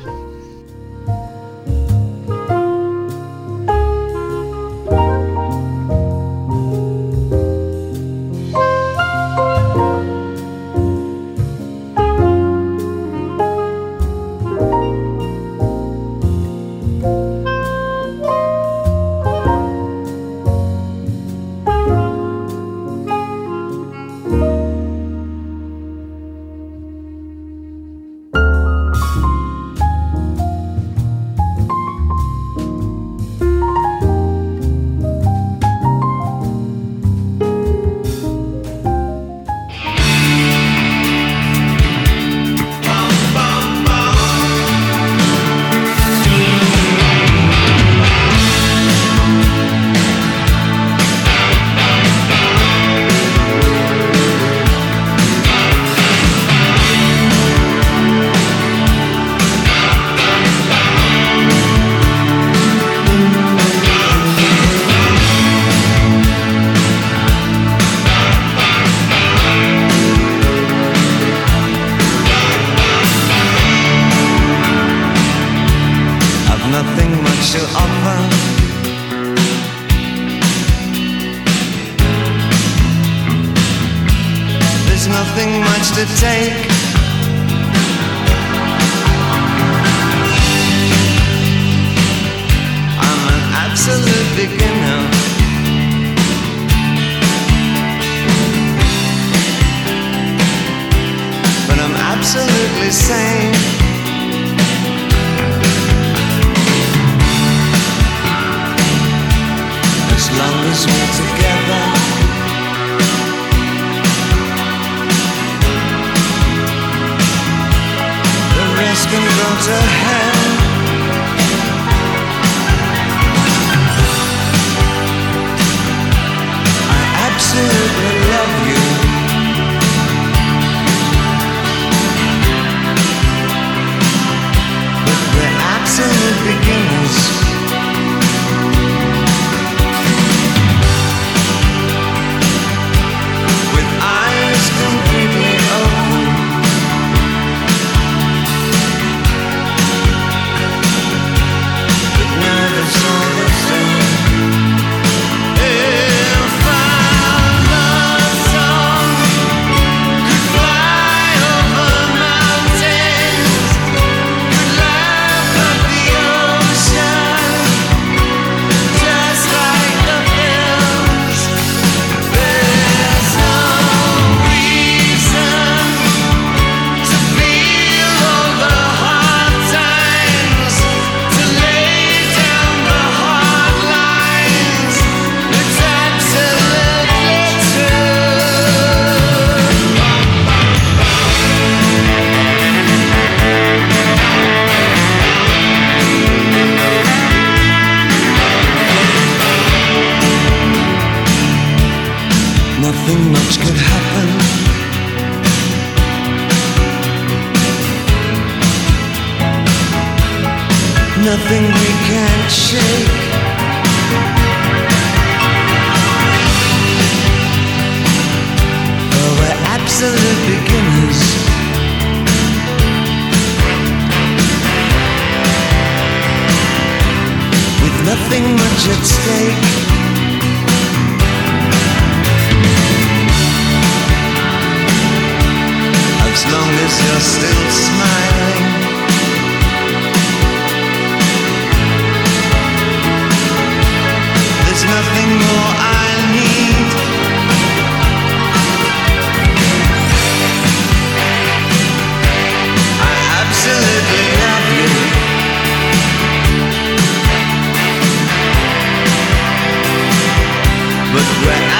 Speaker 5: But
Speaker 2: when I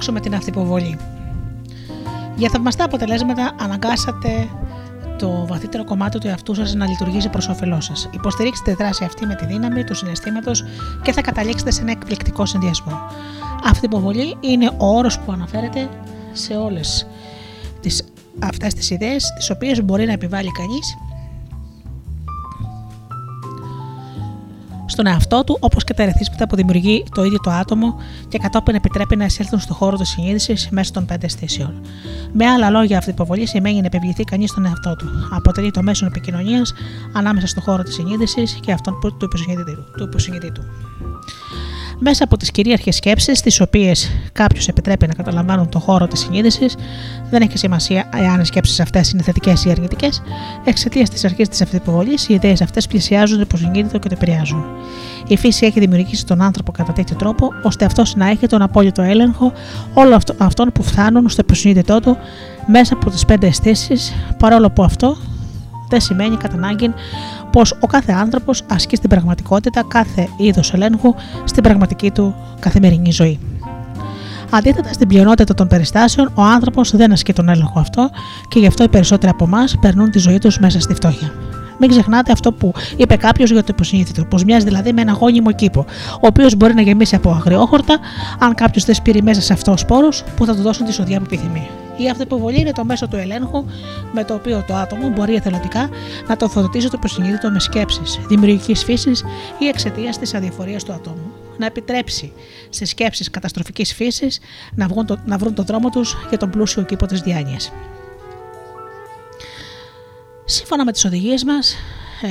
Speaker 1: Κοιτάξουμε την αυτοποβολή. Για θαυμαστά αποτελέσματα αναγκάσατε το βαθύτερο κομμάτι του εαυτού σας να λειτουργήσει προς όφελός σας. Υποστηρίξτε τη δράση αυτή με τη δύναμη του συναισθήματος και θα καταλήξετε σε ένα εκπληκτικό συνδυασμό. Αυτή η υποβολή είναι ο όρος που αναφέρεται σε όλες τις, αυτές τις ιδέες τις οποίες μπορεί να επιβάλλει κανείς στον εαυτό του, όπως και τα ερεθίσματα που δημιουργεί το ίδιο το άτομο και κατόπιν επιτρέπει να εισέλθουν στο χώρο της συνείδησης μέσω των πέντε αισθήσεων. Με άλλα λόγια, αυτή η υποβολή σημαίνει να επιβληθεί κανείς στον εαυτό του. Αποτελεί το μέσο επικοινωνίας ανάμεσα στο χώρο της συνείδησης και αυτόν που- του υποσυνείδητου. Του υποσυνείδητου. Μέσα από τις κυρίαρχες σκέψεις, τις οποίες κάποιο επιτρέπει να καταλαμβάνουν το χώρο της συνείδησης, δεν έχει σημασία εάν οι σκέψεις αυτές είναι θετικές ή αρνητικές, εξαιτίας της αρχής της αυτοποβολή, οι ιδέες αυτές πλησιάζουν το υποσυνείδητο και το επηρεάζουν. Η φύση έχει δημιουργήσει τον άνθρωπο κατά τέτοιο τρόπο, ώστε αυτός να έχει τον απόλυτο έλεγχο όλων αυτο- αυτών που φτάνουν στο υποσυνείδητό του μέσα από τις πέντε αισθήσεις, παρόλο που αυτό δεν σημαίνει κατά ανάγκη πως ο κάθε άνθρωπος ασκεί στην πραγματικότητα κάθε είδος ελέγχου στην πραγματική του καθημερινή ζωή. Αντίθετα, στην πλειονότητα των περιστάσεων, ο άνθρωπος δεν ασκεί τον έλεγχο αυτό και γι' αυτό οι περισσότεροι από εμάς περνούν τη ζωή τους μέσα στη φτώχεια. Μην ξεχνάτε αυτό που είπε κάποιος για το υποσυνείδητο, πως μοιάζει δηλαδή με ένα γόνιμο κήπο, ο οποίος μπορεί να γεμίσει από αγριόχορτα, αν κάποιος δεν σπείρει μέσα σε αυτός σπόρους που θα του δώσουν τη σοδιά που επιθυμεί. Η αυτοϋποβολή είναι το μέσο του ελέγχου με το οποίο το άτομο μπορεί εθελοντικά να το θοδοτήσει το υποσυνείδητο με σκέψεις δημιουργικής φύσης ή εξαιτίας της αδιαφορίας του ατόμου. Να επιτρέψει σε σκέψεις καταστροφικής φύσης να, βγουν το- να βρουν τον δρόμο τους για τον πλούσιο κήπο της διάνοιας. Σύμφωνα με τις οδηγίες μας ε,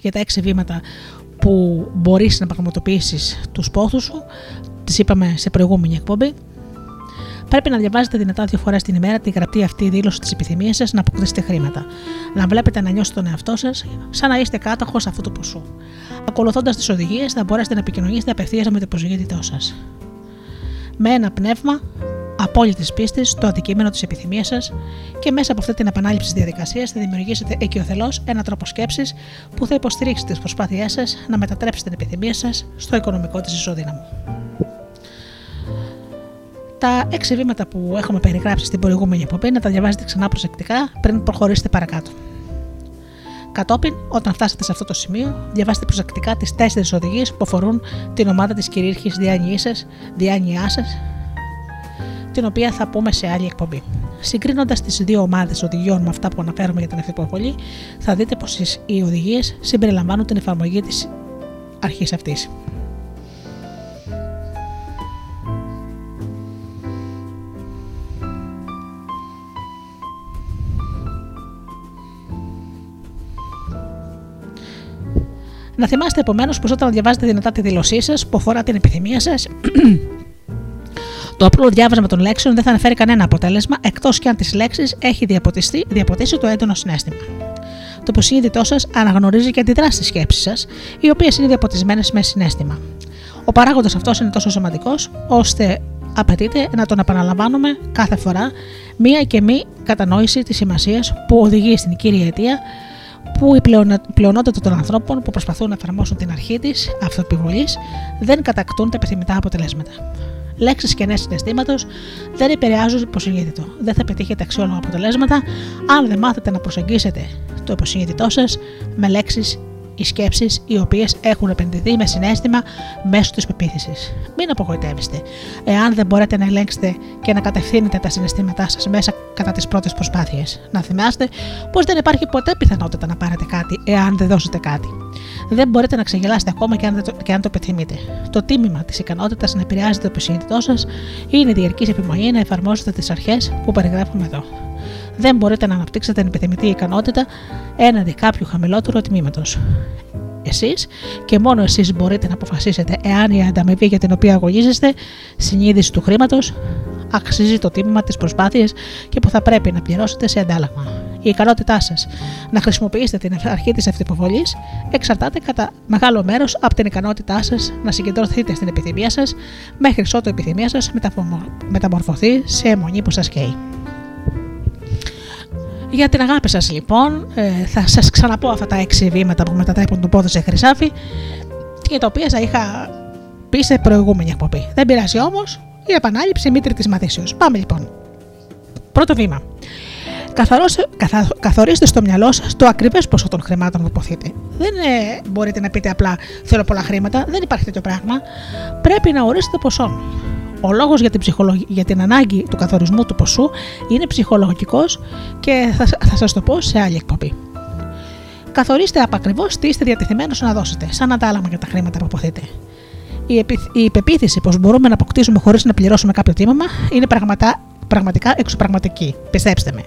Speaker 1: για τα έξι βήματα που μπορείς να πραγματοποιήσεις τους πόθους σου, τις είπαμε σε προηγούμενη εκπομπή, πρέπει να διαβάζετε δυνατά δύο φορές την ημέρα τη γραπτή αυτή δήλωση της επιθυμίας σας να αποκτήσετε χρήματα. Να βλέπετε να νιώσετε τον εαυτό σας σαν να είστε κάτοχος αυτού του ποσού. Ακολουθώντας τις οδηγίες, θα μπορέσετε να επικοινωνήσετε απευθείας με το προσγείτητό σας. Με ένα πνεύμα απόλυτης πίστης στο αντικείμενο της επιθυμίας σας και μέσα από αυτή την επανάληψη της διαδικασίας θα δημιουργήσετε οικειοθελώς ένα τρόπο σκέψης που θα υποστηρίξει τις προσπάθειές σας να μετατρέψετε την επιθυμία σας στο οικονομικό της ισοδύναμο. Τα έξι βήματα που έχουμε περιγράψει στην προηγούμενη εκπομπή να τα διαβάζετε ξανά προσεκτικά πριν προχωρήσετε παρακάτω. Κατόπιν, όταν φτάσετε σε αυτό το σημείο, διαβάστε προσεκτικά τις τέσσερις οδηγίες που αφορούν την ομάδα της κυρίαρχης διάνοιά σας, την οποία θα πούμε σε άλλη εκπομπή. Συγκρίνοντας τις δύο ομάδες οδηγιών με αυτά που αναφέρουμε για την ευθυποβολή, θα δείτε πως οι οδηγίες συμπεριλαμβάνουν την εφαρμογή της αρχής αυτής. Να θυμάστε επομένως πως όταν διαβάζετε δυνατά τη δήλωσή σας που αφορά την επιθυμία σας, το απλό διάβασμα των λέξεων δεν θα αναφέρει κανένα αποτέλεσμα εκτός και αν τις λέξεις έχει διαποτιστεί, διαποτίσει το έντονο συνέστημα. Το υποσυνείδητό σας αναγνωρίζει και αντιδρά στις σκέψεις σας, οι οποίες είναι διαποτισμένες με συνέστημα. Ο παράγοντας αυτός είναι τόσο σημαντικός, ώστε απαιτείται να τον επαναλαμβάνουμε κάθε φορά μία και μη κατανόηση της σημασίας που οδηγεί στην κύρια αιτία που η πλεονα- πλειονότητα των ανθρώπων που προσπαθούν να εφαρμόσουν την αρχή της αυτοεπιβολή δεν κατακτούν τα επιθυμητά αποτελέσματα. Λέξεις και νέα συναισθήματος δεν επηρεάζουν το υποσυνείδητο. Δεν θα πετύχετε αξιόλογα αποτελέσματα αν δεν μάθετε να προσεγγίσετε το υποσυνείδητό σας με λέξεις ή σκέψεις οι οποίες έχουν επενδυθεί με συνέστημα μέσω της πεποίθησης. Μην απογοητεύεστε. Εάν δεν μπορείτε να ελέγξετε και να κατευθύνετε τα συναισθήματά σας μέσα κατά τις πρώτες προσπάθειες, να θυμάστε πως δεν υπάρχει ποτέ πιθανότητα να πάρετε κάτι εάν δεν δώσετε κάτι. Δεν μπορείτε να ξεγελάσετε ακόμα και αν, δεν το, και αν το επιθυμείτε. Το τίμημα της ικανότητας να επηρεάζετε το υποσυνείδητό σας είναι η διαρκής επιμονή να εφαρμόσετε τις αρχές που περιγράφουμε εδώ. Δεν μπορείτε να αναπτύξετε την επιθυμητή ικανότητα έναντι κάποιου χαμηλότερου τμήματος. Εσείς και μόνο εσείς μπορείτε να αποφασίσετε εάν η ανταμοιβή για την οποία αγωνίζεστε, συνείδηση του χρήματος, αξίζει το τίμημα της προσπάθειας και που θα πρέπει να πληρώσετε σε αντάλλαγμα. Η ικανότητά σας να χρησιμοποιήσετε την αρχή της αυτοποβολής εξαρτάται κατά μεγάλο μέρος από την ικανότητά σας να συγκεντρωθείτε στην επιθυμία σας μέχρι ότου η επιθυμία σας μεταμορφωθεί σε αιμονή που σας καίει. Για την αγάπη σας λοιπόν, ε, θα σας ξαναπώ αυτά τα έξι βήματα που μετατρέπουν το πόδι σε χρυσάφι και τα οποία θα είχα πει σε προηγούμενη εκπομπή. Δεν πειράζει όμως, Η επανάληψη μήτρη της μαθήσεως. Πάμε λοιπόν. Πρώτο βήμα. Καθαρώστε- καθα- καθορίστε στο μυαλό σας το ακριβές ποσό των χρημάτων που υποθείτε. Δεν ε, μπορείτε να πείτε απλά Θέλω πολλά χρήματα, δεν υπάρχει τέτοιο πράγμα. Πρέπει να ορίσετε ποσό. Ο λόγος για, την ψυχολογ- για την ανάγκη του καθορισμού του ποσού είναι ψυχολογικός και θα, θα σας το πω σε άλλη εκπομπή. Καθορίστε απακριβώς τι είστε διατεθειμένος να δώσετε, σαν αντάλλαγμα για τα χρήματα που αποθείτε. Η, επι... η πεποίθηση πως μπορούμε να αποκτήσουμε χωρίς να πληρώσουμε κάποιο τίμημα είναι πραγματά... πραγματικά εξωπραγματική. Πιστέψτε με.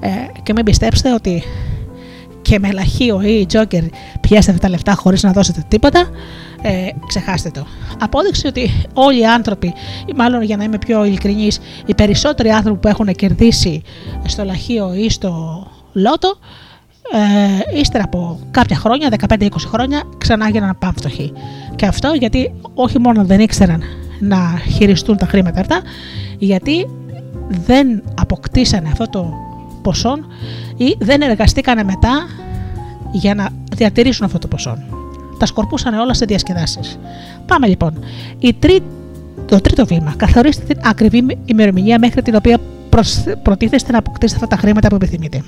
Speaker 1: Ε, και μην πιστέψετε ότι και με λαχείο ή τζόκερ πιάσετε τα λεφτά χωρίς να δώσετε τίποτα, ε, ξεχάστε το. Απόδειξη ότι όλοι οι άνθρωποι, ή μάλλον για να είμαι πιο ειλικρινής, οι περισσότεροι άνθρωποι που έχουν κερδίσει στο λαχείο ή στο λότο, ε, ύστερα από κάποια χρόνια, 15-20 χρόνια, ξανά γίνανε πάμφτωχοι. Και αυτό γιατί όχι μόνο δεν ήξεραν να χειριστούν τα χρήματα αυτά, γιατί δεν αποκτήσανε αυτό το ποσό ή δεν εργαστήκανε μετά για να διατηρήσουν αυτό το ποσό. Τα σκορπούσαν όλα σε διασκεδάσεις. Πάμε λοιπόν. Η τρί... Το τρίτο βήμα. Καθορίστε την ακριβή ημερομηνία μέχρι την οποία προσ- προτίθεστε να αποκτήσετε αυτά τα χρήματα που επιθυμείτε.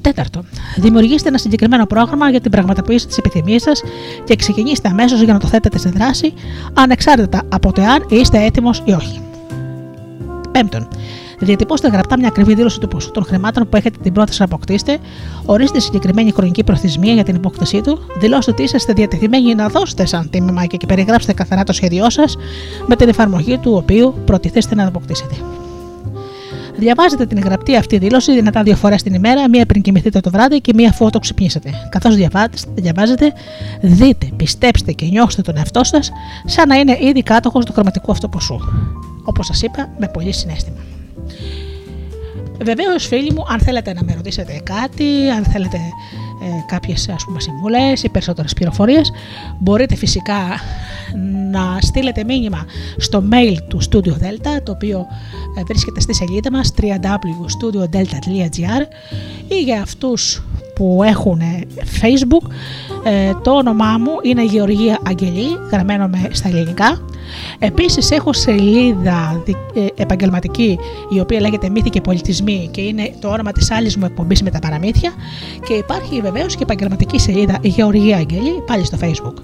Speaker 1: Τέταρτο, δημιουργήστε ένα συγκεκριμένο πρόγραμμα για την πραγματοποίηση της επιθυμίας σας και ξεκινήστε αμέσως για να το θέτετε σε δράση, ανεξάρτητα από το αν είστε έτοιμος ή όχι. Πέμπτον, διατυπώστε γραπτά μια ακριβή δήλωση του ποσού των χρημάτων που έχετε την πρόθεση να αποκτήσετε, ορίστε συγκεκριμένη χρονική προθεσμία για την υπόκτησή του, δηλώστε ότι είσαστε διατεθειμένοι να δώσετε σαν τίμημα και περιγράψτε καθαρά το σχέδιό σας με την εφαρμογή του οποίου προτιθέστε να αποκτήσετε. Διαβάζετε την γραπτή αυτή δήλωση δυνατά δύο φορές την ημέρα, μία πριν κοιμηθείτε το βράδυ και μία αφού το ξυπνήσετε. Καθώς διαβάζετε, δείτε, πιστέψτε και νιώστε τον εαυτό σας σαν να είναι ήδη κάτοχος του χρηματικού αυτού ποσού. Όπως σας είπα, με πολύ συνέστημα. Βεβαίως, φίλοι μου, αν θέλετε να με ρωτήσετε κάτι, αν θέλετε ε, κάποιες ας πούμε συμβουλές ή περισσότερες πληροφορίες, μπορείτε φυσικά να στείλετε μήνυμα στο mail του Studio Delta, το οποίο ε, βρίσκεται στη σελίδα μας www.studiodelta.gr ή για αυτούς που έχουν ε, Facebook, ε, το όνομά μου είναι Γεωργία Αγγελή, γραμμένο με στα ελληνικά. Επίσης έχω σελίδα δι- ε, επαγγελματική η οποία λέγεται Μύθοι και Πολιτισμοί και είναι το όνομα της άλλης μου εκπομπής με τα παραμύθια και υπάρχει βεβαίως και επαγγελματική σελίδα Γεωργία Αγγελή πάλι στο Facebook.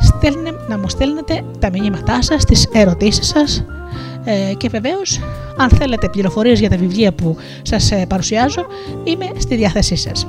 Speaker 1: Στέλνε, να μου στέλνετε τα μηνύματά σας, τις ερωτήσεις σας ε, και βεβαίως αν θέλετε πληροφορίες για τα βιβλία που σας ε, παρουσιάζω είμαι στη διάθεσή σας.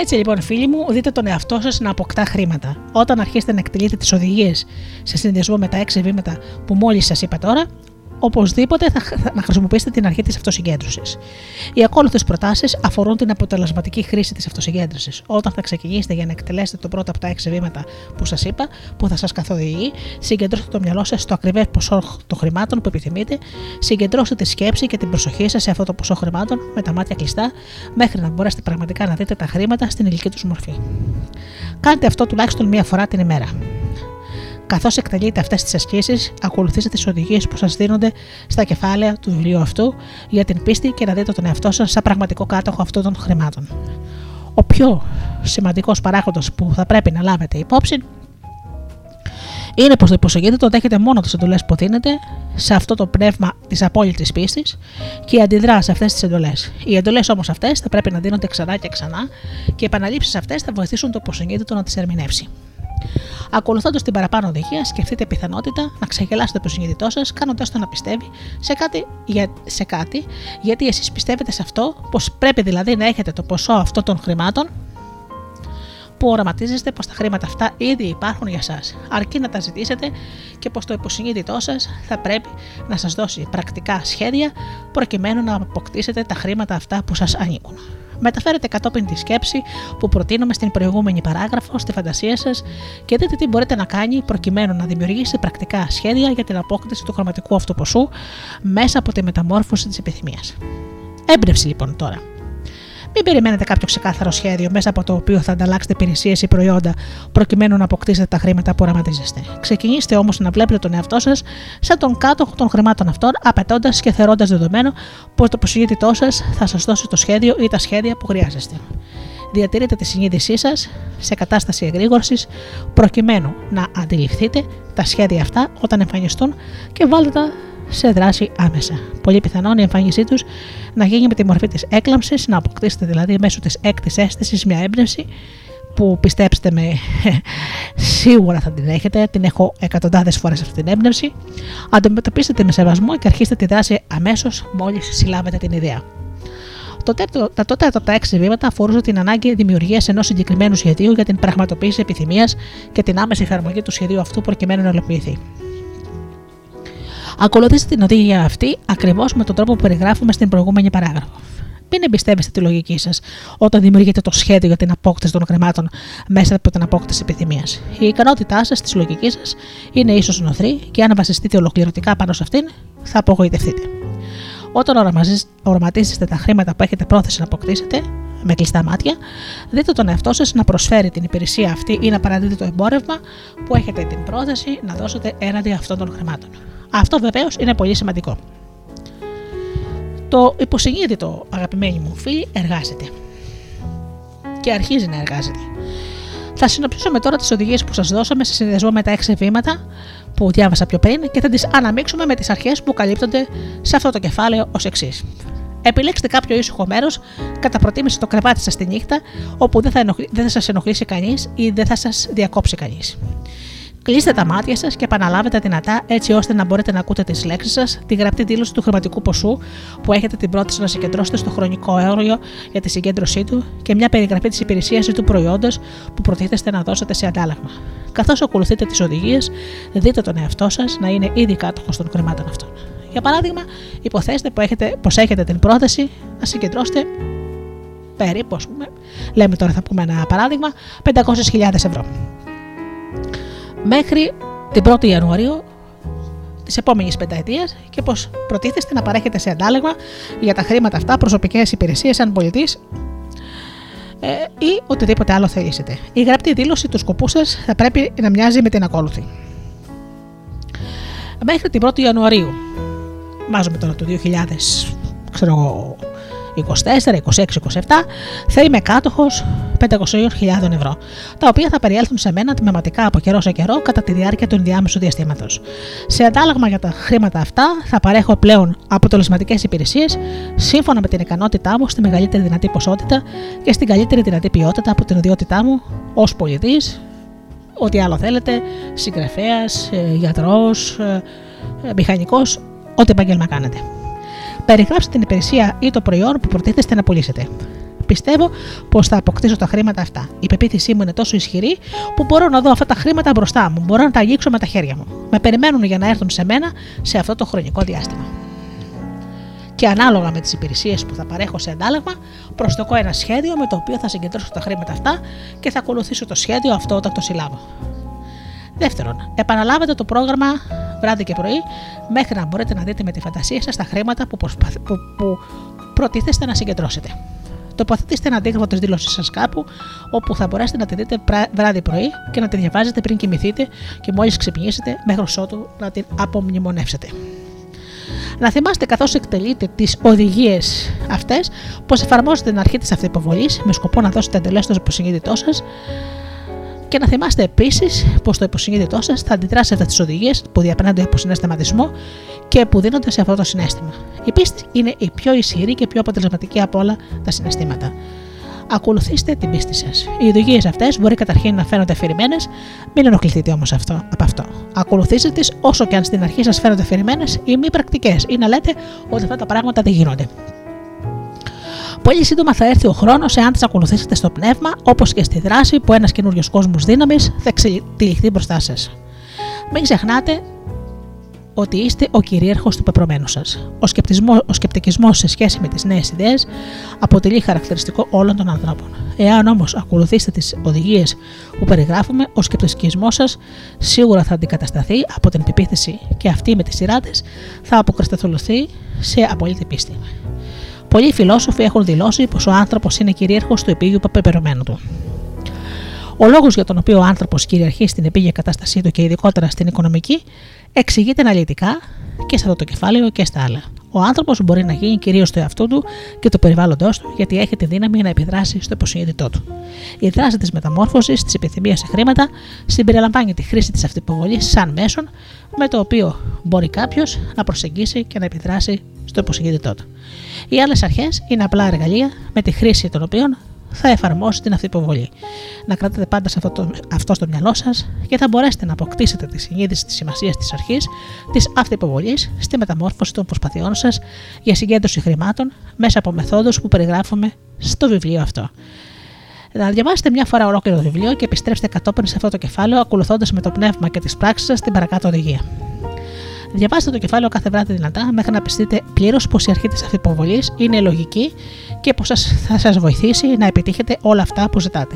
Speaker 1: Έτσι λοιπόν, φίλοι μου, δείτε τον εαυτό σας να αποκτά χρήματα. Όταν αρχίσετε να εκτελείτε τις οδηγίες σε συνδυασμό με τα έξι βήματα που μόλις σας είπα τώρα, οπωσδήποτε θα, θα- να χρησιμοποιήσετε την αρχή της αυτοσυγκέντρωσης. Οι ακόλουθες προτάσεις αφορούν την αποτελεσματική χρήση της αυτοσυγκέντρωσης. Όταν θα ξεκινήσετε για να εκτελέσετε το πρώτο από τα έξι βήματα που σας είπα, που θα σας καθοδηγεί, συγκεντρώστε το μυαλό σας στο ακριβές ποσό των χρημάτων που επιθυμείτε, συγκεντρώστε τη σκέψη και την προσοχή σας σε αυτό το ποσό χρημάτων με τα μάτια κλειστά, μέχρι να μπορέσετε πραγματικά να δείτε τα χρήματα στην ηλική τους μορφή. Κάντε αυτό τουλάχιστον μία φορά την ημέρα. Καθώς εκτελείτε αυτές τις ασκήσεις, ακολουθήστε τις οδηγίες που σας δίνονται στα κεφάλαια του βιβλίου αυτού για την πίστη και να δείτε τον εαυτό σας σαν πραγματικό κάτοχο αυτών των χρημάτων. Ο πιο σημαντικός παράγοντας που θα πρέπει να λάβετε υπόψη είναι πως το υποσχεδίτο δέχεται μόνο τις εντολές που δίνετε σε αυτό το πνεύμα της απόλυτης πίστης και αντιδρά σε αυτές τις εντολές. Οι εντολές όμως αυτές θα πρέπει να δίνονται ξανά και ξανά και οι επαναλήψεις αυτές θα βοηθήσουν το υποσχεδίτο να τις ερμηνεύσει. Ακολουθώντας την παραπάνω οδηγία, σκεφτείτε πιθανότητα να ξεγελάσετε το συνείδητό σας, κάνοντα το να πιστεύει σε κάτι, για, σε κάτι γιατί εσείς πιστεύετε σε αυτό, πως πρέπει δηλαδή να έχετε το ποσό αυτό των χρημάτων που οραματίζεστε πως τα χρήματα αυτά ήδη υπάρχουν για εσά, αρκεί να τα ζητήσετε και πως το υποσυνείδητό σας θα πρέπει να σας δώσει πρακτικά σχέδια προκειμένου να αποκτήσετε τα χρήματα αυτά που σας ανήκουν. Μεταφέρετε κατόπιν τη σκέψη που προτείνουμε στην προηγούμενη παράγραφο στη φαντασία σας και δείτε τι μπορείτε να κάνει προκειμένου να δημιουργήσετε πρακτικά σχέδια για την απόκτηση του χρωματικού αυτού ποσού μέσα από τη μεταμόρφωση της επιθυμίας. Έμπνευση λοιπόν τώρα. Μην περιμένετε κάποιο ξεκάθαρο σχέδιο μέσα από το οποίο θα ανταλλάξετε υπηρεσίες ή προϊόντα προκειμένου να αποκτήσετε τα χρήματα που οραματίζεστε. Ξεκινήστε όμως να βλέπετε τον εαυτό σας σαν τον κάτοχο των χρημάτων αυτών, απαιτώντας και θερώντας δεδομένο πως το προσυγήτητό σας θα σας δώσει το σχέδιο ή τα σχέδια που χρειάζεστε. Διατηρείτε τη συνείδησή σας σε κατάσταση εγρήγορσης προκειμένου να αντιληφθείτε τα σχέδια αυτά όταν εμφανιστούν και βάλτε τα σε δράση άμεσα. Πολύ πιθανόν η εμφάνισή τους να γίνει με τη μορφή της έκλαμψης, να αποκτήσετε δηλαδή μέσω της έκτης αίσθησης μια έμπνευση που πιστέψτε με, σίγουρα θα την έχετε. Την έχω εκατοντάδες φορές αυτή την έμπνευση. Αντιμετωπίστε τη με σεβασμό και αρχίστε τη δράση αμέσως μόλις συλλάβετε την ιδέα. Το τέταρτο, τα τότε από τα έξι βήματα αφορούσε την ανάγκη δημιουργίας ενός συγκεκριμένου σχεδίου για την πραγματοποίηση επιθυμίας και την άμεση εφαρμογή του σχεδίου αυτού προκειμένου να υλοποιηθεί. Ακολουθήστε την οδηγία αυτή ακριβώς με τον τρόπο που περιγράφουμε στην προηγούμενη παράγραφο. Μην εμπιστεύεστε τη λογική σας όταν δημιουργείτε το σχέδιο για την απόκτηση των χρημάτων μέσα από την απόκτηση επιθυμίας. Η ικανότητά σας της λογικής σας είναι ίσως νοθρή και αν βασιστείτε ολοκληρωτικά πάνω σε αυτήν, θα απογοητευτείτε. Όταν οραμαζι- οραματίζεστε τα χρήματα που έχετε πρόθεση να αποκτήσετε, με κλειστά μάτια, δείτε τον εαυτό σας να προσφέρει την υπηρεσία αυτή ή να παραδίδει το εμπόρευμα που έχετε την πρόθεση να δώσετε έναντι αυτών των χρημάτων. Αυτό βεβαίως είναι πολύ σημαντικό. Το υποσυνείδητο, αγαπημένοι μου φίλοι, εργάζεται. Και αρχίζει να εργάζεται. Θα συνοψίσουμε τώρα τις οδηγίες που σας δώσαμε σε συνδυασμό με τα έξι βήματα που διάβασα πιο πριν και θα τις αναμίξουμε με τις αρχές που καλύπτονται σε αυτό το κεφάλαιο ως εξής. Επιλέξτε κάποιο ήσυχο μέρος, κατά προτίμηση το κρεβάτι σας τη νύχτα, όπου δεν θα, ενοχλ... δεν θα σας ενοχλήσει κανείς ή δεν θα σας διακόψει κανείς. Κλείστε τα μάτια σας και επαναλάβετε δυνατά έτσι ώστε να μπορείτε να ακούτε τις λέξεις σας, τη γραπτή δήλωση του χρηματικού ποσού που έχετε την πρόθεση να συγκεντρώσετε στο χρονικό όριο για τη συγκέντρωσή του και μια περιγραφή της υπηρεσίας ή του προϊόντος που προτίθεστε να δώσετε σε αντάλλαγμα. Καθώς ακολουθείτε τις οδηγίες, δείτε τον εαυτό σας να είναι ήδη κάτοχος των χρημάτων αυτών. Για παράδειγμα, υποθέστε πως έχετε, πως έχετε την πρόθεση να συγκεντρώσετε περίπου, ας πούμε, λέμε τώρα θα πούμε ένα παράδειγμα, 500.000 ευρώ μέχρι την 1η Ιανουαρίου της επόμενης πενταετίας και πω προτίθεστε να παρέχετε σε αντάλλαγμα για τα χρήματα αυτά προσωπικές υπηρεσίες σαν πολιτή ε, ή οτιδήποτε άλλο θελήσετε. Η γραπτή δήλωση του σκοπού σας θα πρέπει να μοιάζει με την ακόλουθη. Μέχρι την 1η Ιανουαρίου, βάζουμε τώρα το 2000, ξέρω εγώ, 24, 26, 27, θα είμαι κάτοχος 500.000 ευρώ, τα οποία θα περιέλθουν σε μένα τμηματικά από καιρό σε καιρό κατά τη διάρκεια του ενδιάμεσου διαστήματος. Σε αντάλλαγμα για τα χρήματα αυτά, θα παρέχω πλέον αποτελεσματικές υπηρεσίες σύμφωνα με την ικανότητά μου στη μεγαλύτερη δυνατή ποσότητα και στην καλύτερη δυνατή ποιότητα από την ιδιότητά μου ως πολιτής, ό,τι άλλο θέλετε, συγγραφέας, γιατρός, μηχανικός, ό,τι επάγγελμα κάνετε. Περιγράψτε την υπηρεσία ή το προϊόν που προτίθεστε να πουλήσετε. Πιστεύω πως θα αποκτήσω τα χρήματα αυτά. Η πεποίθησή μου είναι τόσο ισχυρή που μπορώ να δω αυτά τα χρήματα μπροστά μου. Μπορώ να τα αγγίξω με τα χέρια μου. Με περιμένουν για να έρθουν σε μένα σε αυτό το χρονικό διάστημα. Και ανάλογα με τις υπηρεσίες που θα παρέχω σε αντάλλαγμα, προσδοκώ ένα σχέδιο με το οποίο θα συγκεντρώσω τα χρήματα αυτά και θα ακολουθήσω το σχέδιο αυτό όταν το συλλάβω. Δεύτερον, επαναλάβετε το πρόγραμμα βράδυ και πρωί μέχρι να μπορείτε να δείτε με τη φαντασία σας τα χρήματα που, προσπαθ... που, που προτίθεστε να συγκεντρώσετε. Τοποθετήστε ένα αντίγραφο της δήλωσή σας κάπου όπου θα μπορέσετε να τη δείτε πρά- βράδυ πρωί και να τη διαβάζετε πριν κοιμηθείτε και μόλις ξυπνήσετε μέχρι ότου να την απομνημονεύσετε. Να θυμάστε καθώς εκτελείτε τις οδηγίες αυτές πως εφαρμόζετε την αρχή της αυτοϋποβολής με σκοπό να δώσετε εντελώ το υποσυνείδητό σας και να θυμάστε επίσης πως το υποσυνείδητό σας θα αντιδράσει σε αυτέ τι οδηγίες που διαπνέονται από συναισθηματισμό και που δίνονται σε αυτό το συνέστημα. Η πίστη είναι η πιο ισχυρή και πιο αποτελεσματική από όλα τα συναισθήματα. Ακολουθήστε την πίστη σας. Οι οδηγίες αυτές μπορεί καταρχήν να φαίνονται αφηρημένες, μην ενοχληθείτε όμως αυτό, από αυτό. Ακολουθήστε τις όσο και αν στην αρχή σας φαίνονται αφηρημένες ή μη πρακτικές ή να λέτε ότι αυτά τα πράγματα δεν γίνονται. Πολύ σύντομα θα έρθει ο χρόνος εάν τις ακολουθήσετε στο πνεύμα, όπως και στη δράση που ένας καινούριος κόσμος δύναμης θα εξελιχθεί μπροστά σας. Μην ξεχνάτε ότι είστε ο κυρίαρχος του πεπρωμένου σας. Ο, σκεπτισμό, ο σκεπτικισμός σε σχέση με τις νέες ιδέες αποτελεί χαρακτηριστικό όλων των ανθρώπων. Εάν όμως ακολουθήσετε τις οδηγίες που περιγράφουμε, ο σκεπτικισμός σας σίγουρα θα αντικατασταθεί από την πεποίθηση και αυτή με τη σειρά της θα αποκρισταλωθεί σε απολύτη πίστη. Πολλοί φιλόσοφοι έχουν δηλώσει πως ο άνθρωπος είναι κυρίαρχος του επίγειου πεπρωμένου του. Ο λόγος για τον οποίο ο άνθρωπος κυριαρχεί στην επίγεια κατάστασή του και ειδικότερα στην οικονομική εξηγείται αναλυτικά και σε αυτό το κεφάλαιο και στα άλλα. Ο άνθρωπος μπορεί να γίνει κυρίως το εαυτό του και το περιβάλλοντό του, γιατί έχει τη δύναμη να επιδράσει στο υποσυνείδητό του. Η δράση της μεταμόρφωσης, της επιθυμίας σε χρήματα, συμπεριλαμβάνει τη χρήση της αυτοποβολής σαν μέσον με το οποίο μπορεί κάποιος να προσεγγίσει και να επιδράσει στο υποσυνείδητό του. Οι άλλες αρχές είναι απλά εργαλεία με τη χρήση των οποίων θα εφαρμόσει την αυτοϋποβολή. Να κρατάτε πάντα σε αυτό, το, αυτό στο μυαλό σας και θα μπορέσετε να αποκτήσετε τη συνείδηση της σημασίας της αρχής της αυτοϋποβολής στη μεταμόρφωση των προσπαθειών σας για συγκέντρωση χρημάτων μέσα από μεθόδους που περιγράφουμε στο βιβλίο αυτό. Να διαβάσετε μια φορά ολόκληρο το βιβλίο και επιστρέψτε κατόπιν σε αυτό το κεφάλαιο, ακολουθώντας με το πνεύμα και τις πράξεις σας την παρακάτω οδηγία. Διαβάστε το κεφάλαιο κάθε βράδυ δυνατά μέχρι να πιστείτε πλήρως πως η αρχή της αυτοποβολή είναι λογική και πως θα σας βοηθήσει να επιτύχετε όλα αυτά που ζητάτε.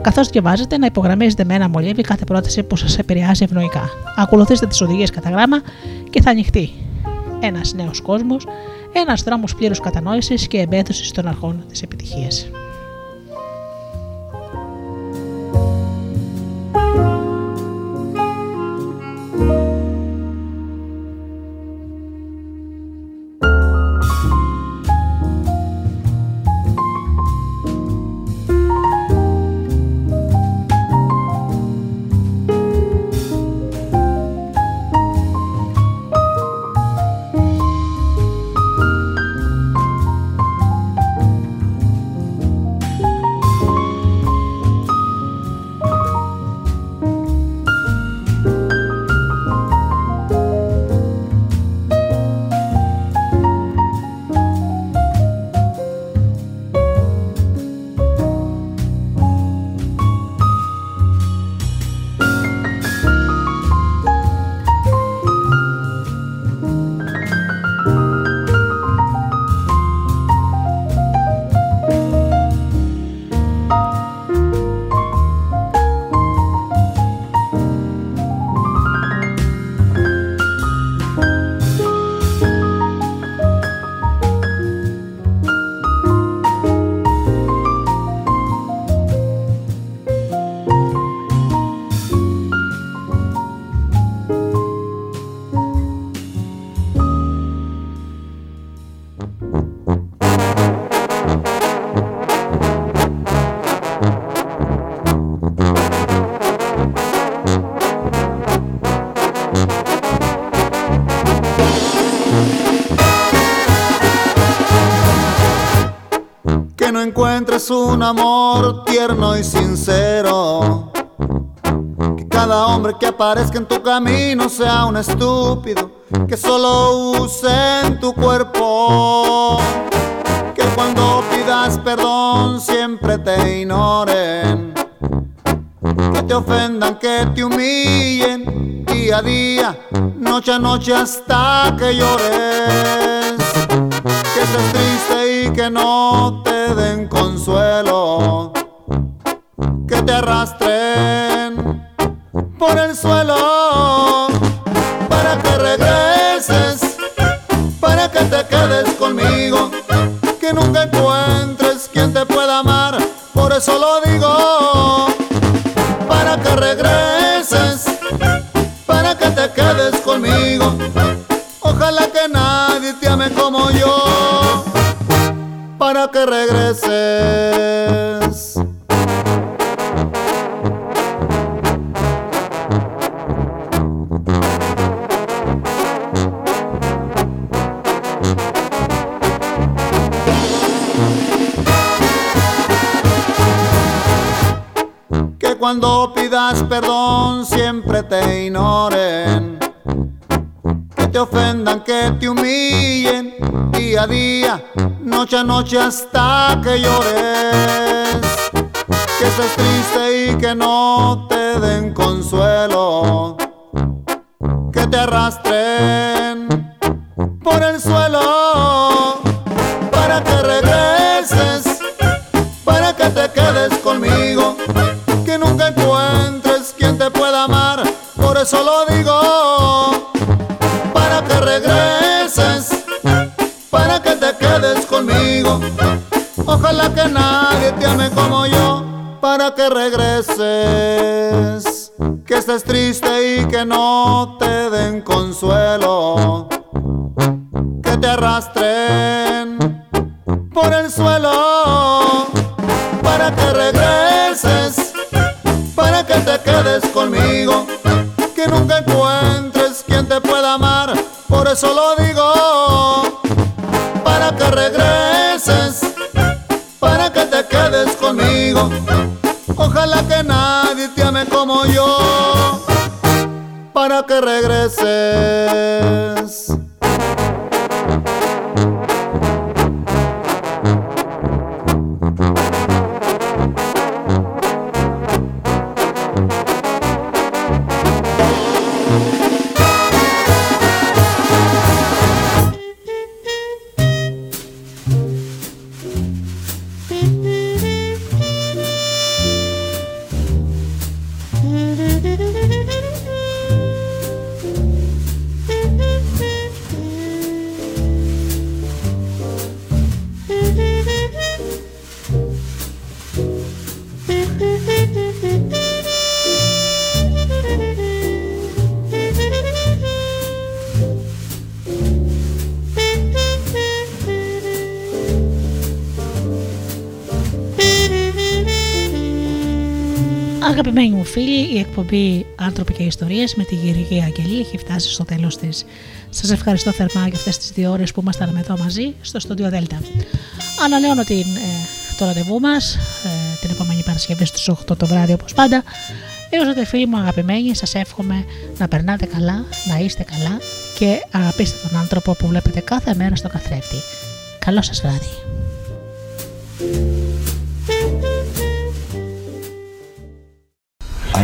Speaker 1: Καθώς διαβάζετε, να υπογραμμίζετε με ένα μολύβι κάθε πρόταση που σας επηρεάζει ευνοϊκά. Ακολουθήστε τις οδηγίες κατά γράμμα και θα ανοιχτεί ένας νέος κόσμος, ένας δρόμος πλήρους κατανόησης και εμπέδωση των αρχών
Speaker 6: της επιτυχίας. Encuentres un amor tierno y sincero. Que cada hombre que aparezca en tu camino sea un estúpido. Que solo use en tu cuerpo. Que cuando pidas perdón siempre te ignoren. Que te ofendan, que te humillen día a día, noche a noche hasta que llores. Que estés triste y que no consuelo. Que te arrastren por el suelo noche hasta que yo
Speaker 1: Ιστορίες με τη γυρική Αγγελή έχει φτάσει στο τέλος της. Σας ευχαριστώ θερμά για αυτές τις δύο ώρες που ήμασταν εδώ μαζί στο στούντιο Δέλτα. Ανανεώνω την, ε, το ραντεβού μας ε, την επόμενη Παρασκευή στις 8 το βράδυ όπως πάντα. Έως τότε φίλοι μου αγαπημένοι σας εύχομαι να περνάτε καλά, να είστε καλά και αγαπήστε τον άνθρωπο που βλέπετε κάθε μέρα στο καθρέφτη. Καλό σας βράδυ.